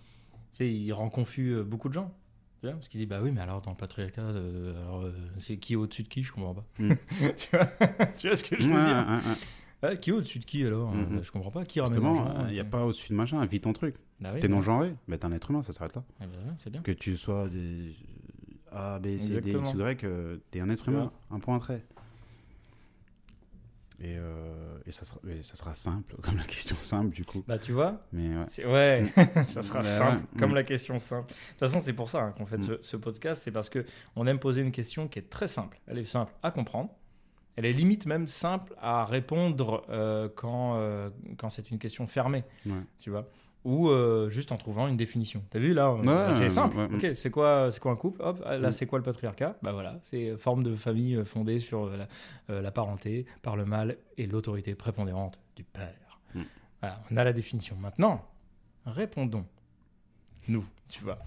il rend confus beaucoup de gens. Tu vois, parce qu'ils disent, bah oui, mais alors dans le patriarcat, euh, alors, euh, c'est qui au-dessus de qui Je comprends pas. Mm. tu, vois tu vois ce que je veux Ouais, dire ouais, ouais. Ouais, Qui est au-dessus de qui alors. Euh, Je comprends pas. Qui Justement, il n'y a pas au-dessus de machin, vis ton truc. bah oui, T'es non-genré, bah, t'es un être humain, ça s'arrête là. c'est bien. Que tu sois des A, B, C, D, X, Exactement. Y, t'es un être humain, un point, un trait. Et, euh, et, ça sera, et ça sera simple, comme la question simple du coup. Bah tu vois, Mais ouais. ouais, ça sera Bah simple, ouais, comme mm. la question simple. De toute façon, c'est pour ça hein, qu'on fait Mm. ce, ce podcast, c'est parce que on aime poser une question qui est très simple. Elle est simple à comprendre. Elle est limite même simple à répondre euh, quand, euh, quand c'est une question fermée, Ouais. tu vois. Ou euh, juste en trouvant une définition. T'as vu là, Ouais, fait simple. ouais, ok, c'est quoi, c'est quoi un couple? Hop, là Mm. c'est quoi le patriarcat? Bah voilà, c'est euh, forme de famille euh, fondée sur euh, la, euh, la parenté par le mâle et l'autorité prépondérante du père. Mm. Voilà, on a la définition. Maintenant, répondons nous, tu vois.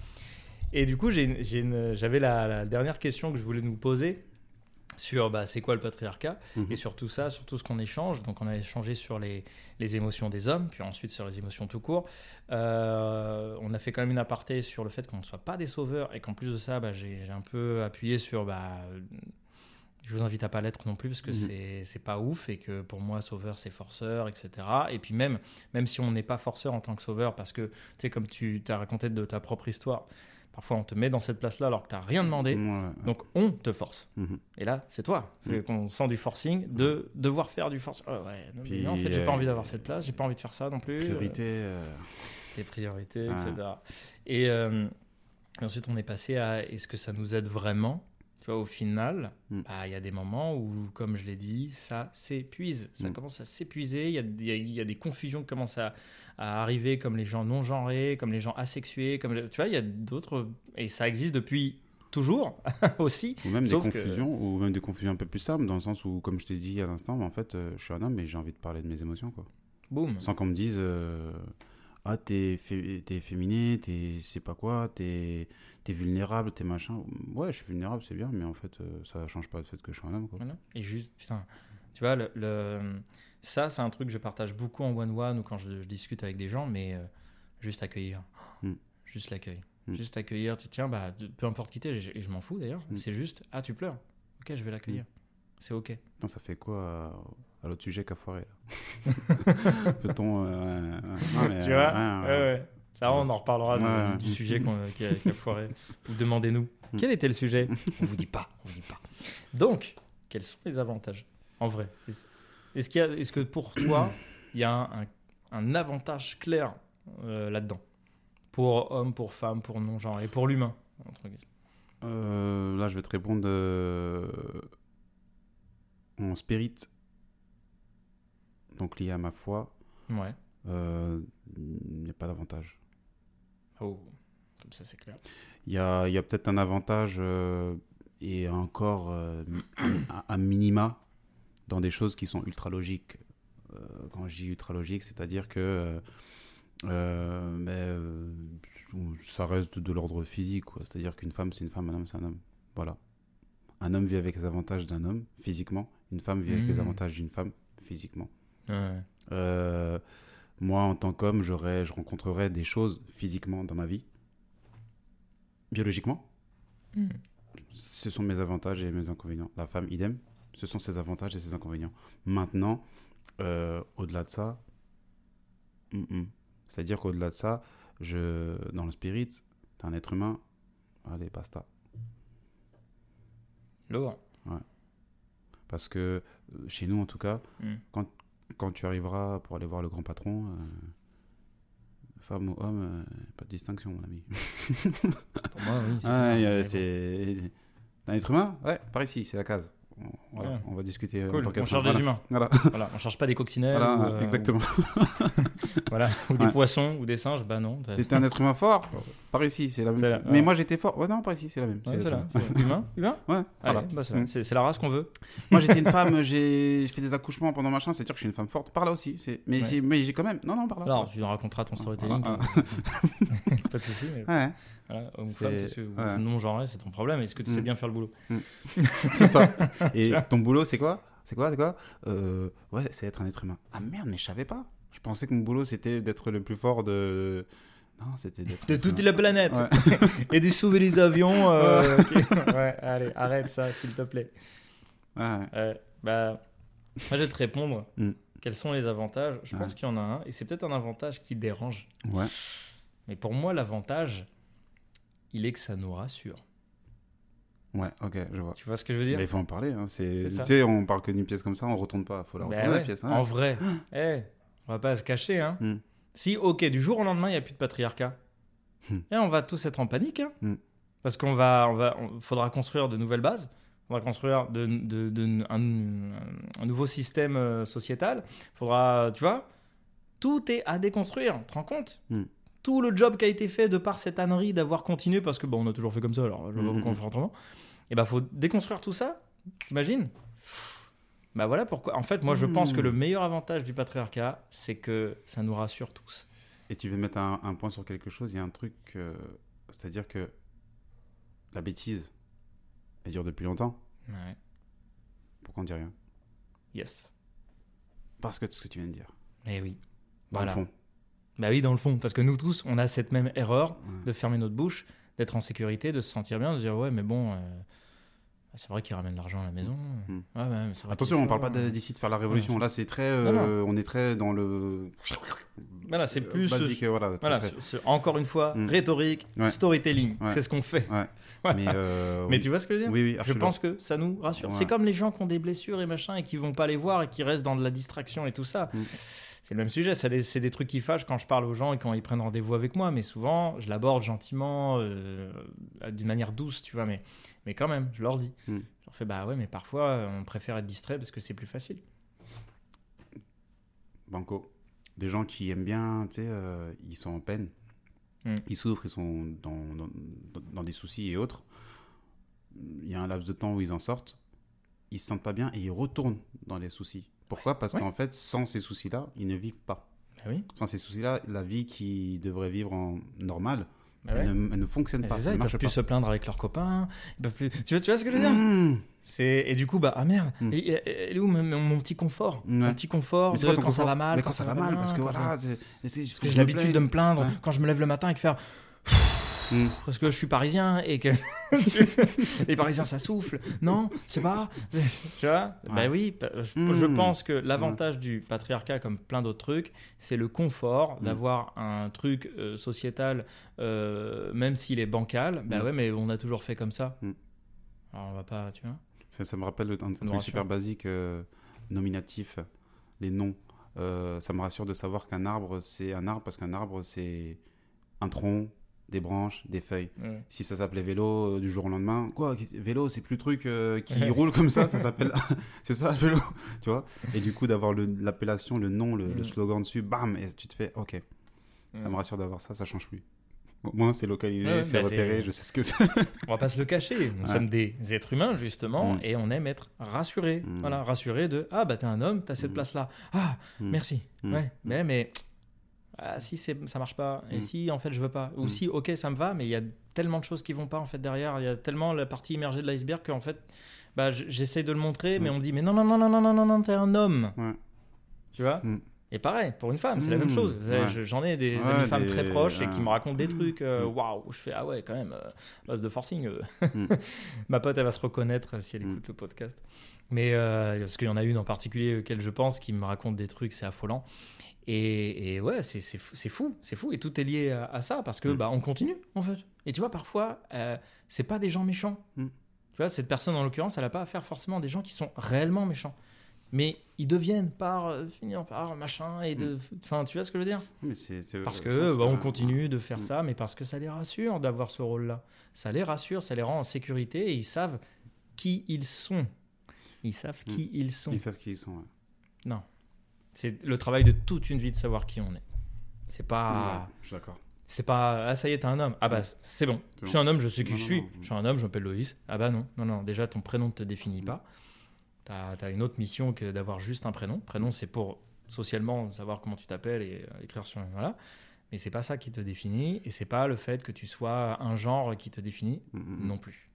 Et du coup, j'avais la, la dernière question que je voulais nous poser sur bah, c'est quoi le patriarcat Mhm. et sur tout ça, sur tout ce qu'on échange. Donc, on a échangé sur les, les émotions des hommes, puis ensuite sur les émotions tout court. Euh, on a fait quand même une aparté sur le fait qu'on ne soit pas des sauveurs et qu'en plus de ça, bah, j'ai un peu appuyé sur. Bah, je vous invite à pas l'être non plus parce que c'est c'est pas ouf et que pour moi sauveur c'est forceur etc et puis même même si on n'est pas forceur en tant que sauveur parce que tu sais comme tu as raconté de ta propre histoire parfois on te met dans cette place là alors que tu n'as rien demandé Ouais, donc on te force Mhm. et là, c'est toi. C'est Mm. qu'on sent du forcing, de devoir faire du forcing. Oh, ouais, non, mais Puis, non, en fait, j'ai pas euh, envie d'avoir cette place, j'ai pas envie de faire ça non plus. Priorité. euh, Les priorités, Ah. etc. Et, euh, et ensuite, on est passé à est-ce que ça nous aide vraiment? Vois, au final, Mm. bah, il y a des moments où, comme je l'ai dit, ça s'épuise. Ça Mm. commence à s'épuiser. Il y a, il y a- il y a des confusions qui commencent à, à arriver, comme les gens non genrés, comme les gens asexués. Comme, tu vois, il y a d'autres. Et ça existe depuis toujours aussi. Ou même Sauf des que- confusions, ou même des confusions un peu plus simples, dans le sens où, comme je t'ai dit à l'instant, bah, en fait, euh, je suis un homme et j'ai envie de parler de mes émotions, quoi. Boum. Sans qu'on me dise, euh, ah, t'es fé- t'es féminé, t'es c'est pas quoi, t'es es vulnérable, t'es machin. Ouais, je suis vulnérable, c'est bien, mais en fait, euh, ça change pas le fait que je suis un homme, quoi. Voilà. Et juste, putain, tu vois, le, le- ça, c'est un truc que je partage beaucoup en one-one ou quand je, je discute avec des gens, mais euh, juste accueillir. Mm. Juste l'accueil. Mm. Juste accueillir, tu tiens, bah, peu importe qui t'es, et je, m'en fous d'ailleurs, Mm. c'est juste, ah, tu pleures. Ok, je vais l'accueillir. C'est ok. Putain, ça fait quoi à, à l'autre sujet qu'a foiré, là? Peut-on. euh, tu vois? euh, Ouais, ouais, ouais. Ça, on en reparlera du- Ouais. du, sujet qu'on- qui, a, foiré. Ou Demandez-nous. Mm. Quel était le sujet On vous dit pas. On vous dit pas. Donc, quels sont les avantages En vrai? Est-ce que pour toi, il y a un, un- un avantage clair euh, là-dedans? Pour homme, pour femme, pour non genre et pour l'humain entre guillemets. Euh, là, je vais te répondre euh, en spirit, donc lié à ma foi. Ouais. euh, Il n'y a pas d'avantage. Oh, comme ça c'est clair. Il y a, y a peut-être un avantage euh, et encore euh, un, un minima dans des choses qui sont ultra logiques. Euh, quand je dis ultra logique, c'est-à-dire que mais, euh, ça reste de l'ordre physique. C'est-à-dire qu'une femme, c'est une femme, un homme, c'est un homme. Voilà. Un homme vit avec les avantages d'un homme physiquement, une femme vit avec les Mhm. avantages d'une femme physiquement. Ouais. Moi, en tant qu'homme, j'aurais, je rencontrerais des choses physiquement dans ma vie, biologiquement. Hmm. Ce sont mes avantages et mes inconvénients. La femme, idem. Ce sont ses avantages et ses inconvénients. Maintenant, euh, au-delà de ça, hum, hum. c'est-à-dire qu'au-delà de ça, je, dans le spirit, t'es un être humain. Allez, basta. Lourd. Parce que euh, chez nous, en tout cas, Hmm. quand tu arriveras pour aller voir le grand patron, euh, femme ou homme, euh, pas de distinction, mon ami. Pour moi, oui. c'est Ah, un être humain Ouais, par ici, c'est la case. On, voilà, Ouais. on va discuter. euh, Cool. On humain. des humains. Voilà, Voilà, on charge pas des coccinelles. voilà, ou, euh, exactement. ou- voilà, ou des Ouais. poissons ou des singes. Bah non. T'étais un être humain fort Par ici, c'est la même. La- Mais ouais. moi, j'étais fort. Ouais, non, par ici, c'est la même. C'est humain. Humain Ouais, Allez, voilà. bah, c'est, Mm. c'est- la race qu'on veut. Moi, j'étais une femme, j'ai fait des accouchements pendant machin, c'est sûr que je suis une femme forte. Par là aussi. c'est- Mais, j'ai quand même. Non, non, par là. Alors, tu raconteras ton storytelling. Pas de soucis. Ouais, voilà, homme, C'est- femme, qu'est-ce que- ouais. non genré, c'est ton problème. Est-ce que tu sais Mm. bien faire le boulot c'est ça. Et ton boulot, c'est quoi? C'est quoi C'est quoi? Euh, Ouais, c'est être un être humain. Ah merde, mais je savais pas. Je pensais que mon boulot, c'était d'être le plus fort de. Non, c'était d'être. De toute humain. la planète Ouais. et de sauver les avions. euh, ouais, allez, arrête ça, s'il te plaît. Ouais. Euh, bah, moi, je vais te répondre. Mm. Quels sont les avantages? Je pense qu'il y en a un, et c'est peut-être un avantage qui dérange. Ouais. Mais pour moi, l'avantage, il est que ça nous rassure. Ouais, ok, je vois. Tu vois ce que je veux dire il faut en parler. Hein. C'est... Tu sais, on parle que d'une pièce comme ça, on retourne pas. faut la Bah retourner ouais, la pièce. hein. En vrai, eh, on va pas se cacher. Hein. Mm. Si, ok, du jour au lendemain, il n'y a plus de patriarcat, Mm. et on va tous être en panique. hein. Mm. Parce qu'on va, on va, on- faudra construire de nouvelles bases. On va construire de, de- de- un, un nouveau système euh, sociétal. Faudra, tu vois, tout est à déconstruire. Tu te rends compte? Mm. Tout le job qui a été fait de par cette ânerie d'avoir continué, parce que bon, on a toujours fait comme ça, alors je vois pas Mm, pourquoi on mm. fait autrement. Et ben, faut déconstruire tout ça. T'imagines? Bah voilà pourquoi. En fait, moi, je pense Mm. que le meilleur avantage du patriarcat, c'est que ça nous rassure tous. Et tu veux mettre un, un point sur quelque chose, il y a un truc. euh, C'est-à-dire que la bêtise, elle dure depuis longtemps. Ouais. Pourquoi on dit rien? Yes. Parce que ce que tu viens de dire. Eh oui. Dans Voilà. le fond. Bah oui, dans le fond, parce que nous tous, on a cette même erreur Ouais. de fermer notre bouche, d'être en sécurité, de se sentir bien, de dire ouais, mais bon, euh, c'est vrai qu'il ramène l'argent à la maison. Mm. Ouais, ouais, mais c'est vrai Attention, on parle faut, pas euh, d'ici de faire la révolution. Là, c'est très. Non, euh, on est très dans le. Voilà, c'est plus. Basique, voilà. Voilà, très- ce- ce- encore une fois, Mm. rhétorique, storytelling, c'est ce qu'on fait. Voilà. Mais, euh, Mais oui. tu vois ce que je veux dire? Oui, oui, Je pense que ça nous rassure. C'est comme les gens qui ont des blessures et machin et qui vont pas les voir et qui restent dans de la distraction et tout ça. Mm. C'est le même sujet. C'est des, trucs qui fâchent quand je parle aux gens et quand ils prennent rendez-vous avec moi. Mais souvent, je l'aborde gentiment, euh, d'une manière douce, tu vois. Mais, mais quand même, je leur dis. Mm. Je leur fais bah ouais, mais parfois, on préfère être distrait parce que c'est plus facile. Banco. Des gens qui aiment bien, tu sais, euh, ils sont en peine, Mm. ils souffrent, ils sont dans, dans, dans des soucis et autres. Il y a un laps de temps où ils en sortent, ils se sentent pas bien et ils retournent dans les soucis. Pourquoi? Parce Ouais. qu'en fait, sans ces soucis-là, ils ne vivent pas. Bah oui. Sans ces soucis-là, la vie qui devrait vivre en normal, Bah ouais. ne, elle ne fonctionne pas. ça ne ils marche peuvent plus pas. se plaindre avec leurs copains. Plus... tu, vois, tu vois ce que je veux dire? Mmh. C'est et du coup bah ah merde, Mm. et- où mon, mon- petit confort, Ouais. mon petit confort de quoi quand ça va mal, Mais quand ça va mal, parce que voilà, faut que je j'ai l'habitude de me plaindre Ouais. quand je me lève le matin et que faire Mm. parce que je suis parisien et que les parisiens ça souffle. Non, c'est pas. Tu vois? Ouais. Bah oui, je, Mm. je pense que l'avantage du patriarcat comme plein d'autres trucs, c'est le confort Mm. d'avoir un truc euh, sociétal euh, même s'il est bancal. Mm. ouais, mais on a toujours fait comme ça. Mm. Alors on va pas, tu vois Ça, ça me rappelle un, un truc rassure. super basique, euh, nominatif. les noms. Euh, ça me rassure de savoir qu'un arbre, c'est un arbre parce qu'un arbre, c'est un tronc, des branches, des feuilles. Si ça s'appelait vélo euh, du jour au lendemain, quoi, vélo, c'est plus le truc euh, qui roule comme ça, ça s'appelle. c'est ça, vélo, tu vois. Et du coup, d'avoir l'appellation, le nom, le, le Mm. slogan dessus, bam, et tu te fais, ok, ça me rassure d'avoir ça, ça change plus. Au moins, c'est localisé, Ouais, c'est bah, repéré, je sais ce que c'est. On va pas se le cacher. Nous Ouais. sommes des êtres humains, justement, Mm. et on aime être rassurés. Mm. Voilà, rassurés de Ah, bah, t'es un homme, t'as cette Mm. place-là. Ah, Mm. merci. Mm. Ouais, mais, mais ah si c'est ça marche pas. Et mm. si en fait je veux pas. Ou mm. si ok ça me va mais il y a tellement de choses qui vont pas en fait derrière. Il y a tellement la partie immergée de l'iceberg qu'en fait bah j'essaie de le montrer mais mm. on me dit mais non non non non non non non, non t'es un homme. Tu vois et pareil pour une femme c'est la même chose. J'en ai des femmes très proches et qui me racontent des trucs euh, waouh je fais ah ouais quand même euh, base de forcing euh. ma pote elle va se reconnaître si elle écoute le podcast. Mais euh, parce qu'il y en a une en particulier auquel je pense qui me raconte des trucs c'est affolant. Et, et ouais, c'est fou, c'est fou. Et tout est lié à, à ça parce que Mm. bah on continue en fait. Et tu vois, parfois, euh, c'est pas des gens méchants. Mm. Tu vois, cette personne en l'occurrence, elle a pas affaire forcément à des gens qui sont réellement méchants. Mais ils deviennent par euh, finir par machin et de. Enfin, tu vois ce que je veux dire? Mais Parce que bah, on continue de faire Mm. ça, mais parce que ça les rassure d'avoir ce rôle-là. Ça les rassure, ça les rend en sécurité et ils savent qui ils sont. Ils savent qui ils sont. Ils savent qui ils sont. ouais. Non. C'est le travail de toute une vie de savoir qui on est. C'est pas. Ouais, je suis d'accord. C'est pas. Ah, ça y est, t'es un homme. Ah bah, c'est bon. Je suis un homme, je sais qui Non, je suis. non. Je suis un homme, je m'appelle Loïs. Ah bah non. Non, non. Déjà, ton prénom ne te définit pas. T'as as une autre mission que d'avoir juste un prénom. Prénom, c'est pour socialement savoir comment tu t'appelles et euh, écrire sur. Voilà. Mais c'est pas ça qui te définit. Et c'est pas le fait que tu sois un genre qui te définit Mm, mm, mm. non plus.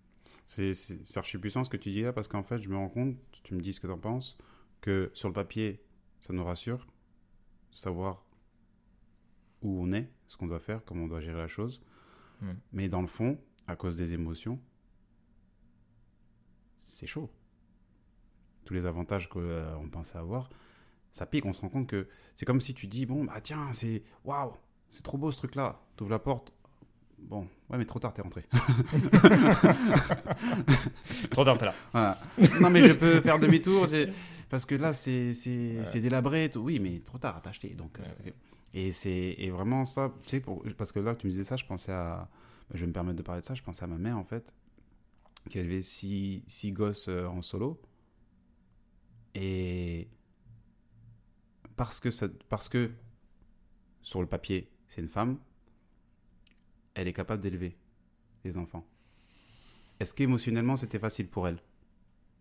C'est archi puissant ce que tu dis là parce qu'en fait, je me rends compte, tu me dis ce que tu en penses, que sur le papier, ça nous rassure, savoir où on est, ce qu'on doit faire, comment on doit gérer la chose. Mais dans le fond, à cause des émotions, c'est chaud. Tous les avantages qu'on pensait avoir, ça pique. On se rend compte que c'est comme si tu dis bon, bah tiens, c'est waouh, c'est trop beau ce truc-là. Tu ouvres la porte. Bon, ouais, mais trop tard, t'es rentré. Trop tard, t'es là. Voilà. non, mais je peux faire demi-tour parce que là, c'est c'est- Ouais. c'est délabré. tout. Oui, mais trop tard, t'as acheté. Donc, euh, Ouais. Et c'est et vraiment ça, tu sais, pour, parce que là, tu me disais ça, je pensais à. Je vais me permettre de parler de ça, je pensais à ma mère, en fait, qui avait six, six gosses euh, en solo. Et. Parce que, ça, parce que sur le papier, c'est une femme, elle est capable d'élever les enfants. Est-ce qu'émotionnellement, c'était facile pour elle?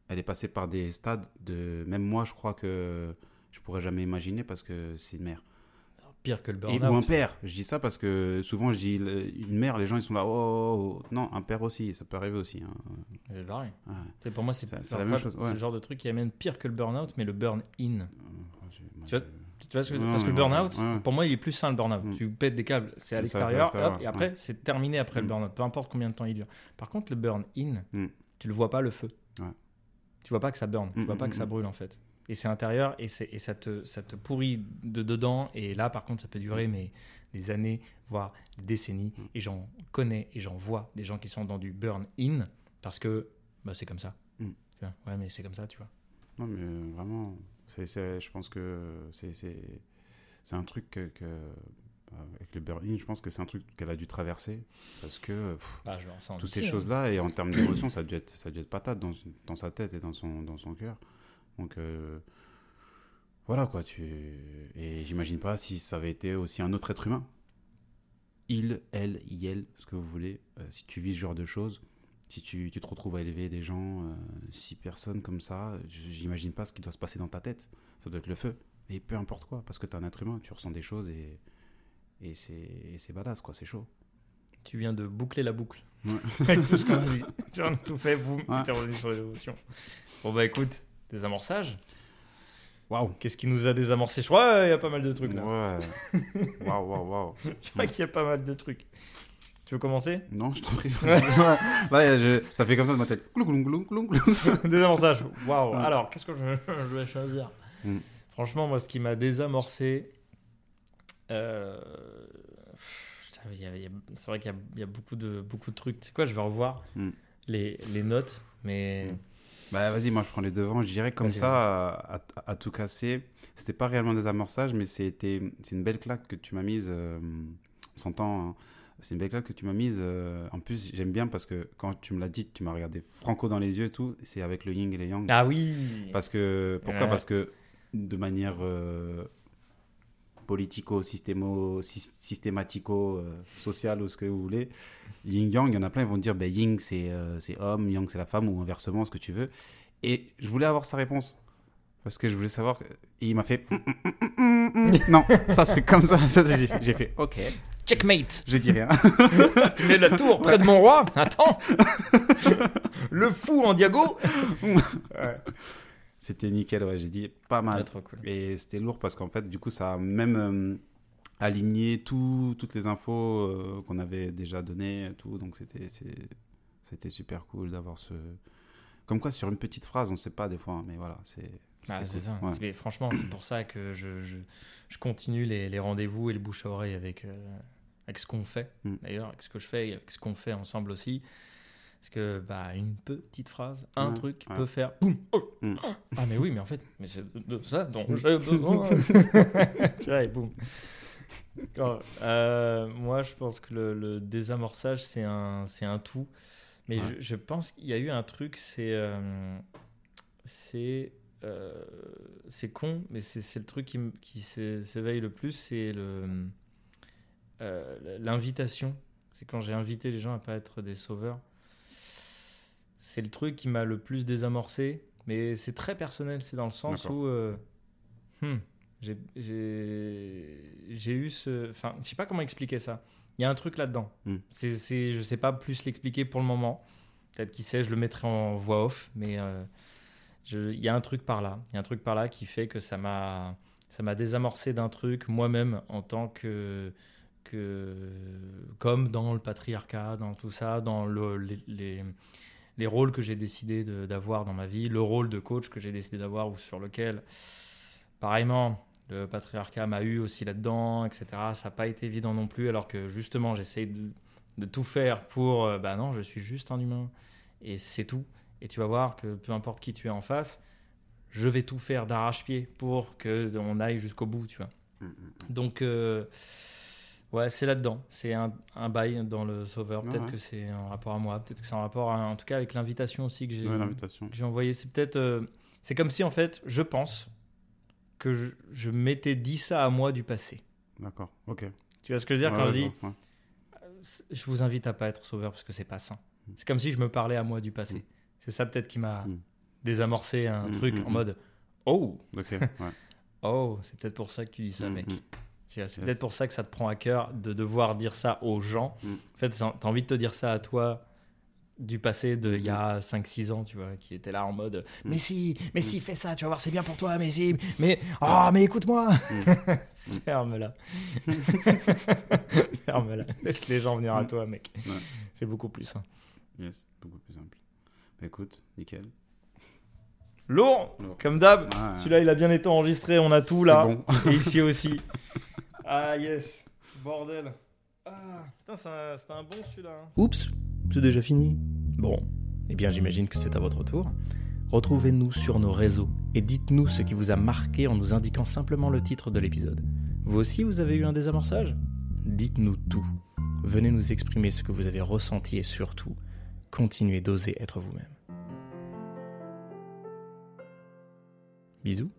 Elle est passée par des stades de. Même moi, je crois que je pourrais jamais imaginer parce que c'est une mère. Pire que le Et, ou un burn-out. père. Je dis ça parce que souvent, je dis une mère, les gens ils sont là. Oh, oh, oh. non, un père aussi, ça peut arriver aussi. hein. C'est pareil. Ouais. Pour moi, c'est C'est- c'est parfois, la même chose, C'est ouais. le genre de truc qui amène pire que le burn-out, mais le burn-in. Euh, Tu vois, Tu vois que, parce que le burn-out, ouais. pour moi, il est plus sain le burn-out. Mm. Tu pètes des câbles, c'est à l'extérieur, hop, et après, c'est terminé après le Mm. burn-out. Peu importe combien de temps il dure. Par contre, le burn-in, Mm. tu le vois pas le feu. Ouais. Tu vois pas que ça burn, tu Mm, vois pas que ça brûle en fait. Et c'est intérieur et, ça, te, ça te pourrit de dedans. Et là, par contre, ça peut durer mais des années, voire des décennies. Et j'en connais et j'en vois des gens qui sont dans du burn-in parce que bah, c'est comme ça. Tu vois ouais, mais c'est comme ça, tu vois. Non, mais c'est- je pense que c'est, c'est, c'est un truc que, que, euh, avec le burn je pense que c'est un truc qu'elle a dû traverser parce que pff, Bah, toutes ces hein. choses-là et en termes d'émotion, ça a dû être, ça a dû être patate dans, dans sa tête et dans son, dans son cœur. Donc euh, voilà quoi. Tu et j'imagine pas si ça avait été aussi un autre être humain. Il, elle, elle, ce que vous voulez. euh, si tu vis ce genre de choses, si tu, tu te retrouves à élever des gens, euh, six personnes comme ça, j'imagine pas ce qui doit se passer dans ta tête. Ça doit être le feu. Et peu importe quoi, parce que t'es un être humain, tu ressens des choses et, et c'est badass quoi, c'est chaud. Tu viens de boucler la boucle. Ouais. Avec tout ce qu'on a dit. Tu as tout fait, boum, Ouais. t'es revenu sur les émotions. Bon, bah écoute, désamorçage. Waouh! Qu'est-ce qui nous a désamorcé Je crois qu'il y a pas mal de trucs là. Ouais. Waouh, waouh, waouh. Je crois qu'il y a pas mal de trucs. Tu veux commencer? Non, je t'en prie. Ouais. Là, je- ça fait comme ça dans ma tête. Désamorçage. Waouh. Ouais. Alors, qu'est-ce que je, je vais choisir? Mm. Franchement, moi, ce qui m'a désamorcé. euh, C'est vrai qu'il y a- il y, a beaucoup de, beaucoup de trucs. Tu sais quoi, je vais revoir Mm. les, les notes. Mais Mm. Bah vas-y, moi je prends les devants. Je dirais comme ça, à, à- à tout casser. C'était pas réellement des amorçages, mais c'était c'est une belle claque que tu m'as mise. euh, on s'entend. hein. C'est une belle claque que tu m'as mise. euh, en plus, j'aime bien parce que quand tu me l'as dit, tu m'as regardé franco dans les yeux et tout. C'est avec le yin et le yang. Ah oui Parce que pourquoi? Ouais. Parce que de manière euh, politico, systémo, sys- systématico, euh, sociale ou ce que vous voulez, yin yang, il y en a plein, ils vont dire ben, yin c'est euh, c'est homme, yang c'est la femme ou inversement, ce que tu veux. Et je voulais avoir sa réponse. Parce que je voulais savoir. Et il m'a fait. non, ça c'est comme ça. Ça, j'ai fait ok. Checkmate Je dis rien. Tu mets la tour près de mon roi Attends Le fou en diago C'était nickel, ouais. J'ai dit pas mal. Trop cool. Et c'était lourd parce qu'en fait, du coup, ça a même euh, aligné tout, toutes les infos euh, qu'on avait déjà données, tout. Donc, c'était, c'était super cool d'avoir ce. Comme quoi, sur une petite phrase, on ne sait pas des fois, hein, mais voilà, c'est. Ah, c'est cool. ça. Ouais. Mais franchement, c'est pour ça que je, je, je continue les, les rendez-vous et le bouche à oreille avec, euh, avec ce qu'on fait, Mm. d'ailleurs, avec ce que je fais et avec ce qu'on fait ensemble aussi. Parce que bah, une petite phrase, un Ouais, truc ouais. peut faire boum. oh, Mm. oh. Ah, mais oui, mais en fait, mais c'est de ça dont j'ai besoin. tu vois, et boum. Euh, moi, je pense que le, le désamorçage, c'est un, c'est un tout. Mais Ouais. je, je pense qu'il y a eu un truc, c'est. euh, c'est. Euh, c'est con, mais c'est le truc qui, qui s'é- s'éveille le plus, c'est euh, l'invitation. C'est quand j'ai invité les gens à pas être des sauveurs. C'est le truc qui m'a le plus désamorcé, mais c'est très personnel. C'est dans le sens où euh, hmm, j'ai- eu ce. Enfin, je sais pas comment expliquer ça. Il y a un truc là-dedans. Hmm. C'est, je sais pas plus l'expliquer pour le moment. Peut-être qui sait, je le mettrai en voix off, mais euh, il y a un truc par là. Il y a un truc par là qui fait que ça m'a, ça m'a désamorcé d'un truc moi-même en tant que, que, comme dans le patriarcat, dans tout ça, dans le, les, les, les rôles que j'ai décidé d'avoir dans ma vie, le rôle de coach que j'ai décidé d'avoir ou sur lequel, pareillement, le patriarcat m'a eu aussi là-dedans, etc. Ça n'a pas été évident non plus, alors que justement, j'essaye de, de tout faire pour, euh, bah non, je suis juste un humain et c'est tout. Et tu vas voir que peu importe qui tu es en face, je vais tout faire d'arrache-pied pour que on aille jusqu'au bout, tu vois. Mm, mm. Donc, euh, ouais, c'est là-dedans. C'est un, un bail dans le sauveur. Peut-être ouais. que c'est en rapport à moi. Peut-être que c'est en rapport, à- en tout cas, avec l'invitation aussi que j'ai Ouais, l'invitation. que j'ai envoyé. C'est peut-être. euh, c'est comme si, en fait, je pense que je, je m'étais dit ça à moi du passé. D'accord, ok. Tu vois ce que je veux dire Ouais, quand je dis je vous invite à pas être sauveur parce que c'est pas sain. C'est comme si je me parlais à moi du passé. C'est ça peut-être qui m'a Mm. désamorcé un Mm, truc mm, en mode Oh, Ok, ouais. oh, c'est peut-être pour ça que tu dis ça, mec. C'est Yes. peut-être pour ça que ça te prend à cœur de devoir dire ça aux gens. En fait, t'as envie de te dire ça à toi du passé de il y a 5-6 ans, tu vois, qui était là en mode. Mais si, mais si, fais ça, tu vas voir, c'est bien pour toi, mais si, mais oh, mais écoute-moi Ferme-la. Ferme-la. Laisse les gens venir à toi, mec. Ouais. C'est beaucoup plus sain. Yes, beaucoup plus simple. Écoute, nickel. Lourd, Lourd. comme d'hab. Ouais. Celui-là, il a bien été enregistré, on a tout là. bon. Et ici aussi. Ah, yes. Bordel. Ah, putain, c'est un, c'est un bon celui-là. hein. Oups, c'est déjà fini. Bon, eh bien j'imagine que c'est à votre tour. Retrouvez-nous sur nos réseaux et dites-nous ce qui vous a marqué en nous indiquant simplement le titre de l'épisode. Vous aussi, vous avez eu un désamorçage? Dites-nous tout. Venez nous exprimer ce que vous avez ressenti et surtout, continuez d'oser être vous-même. Bisous.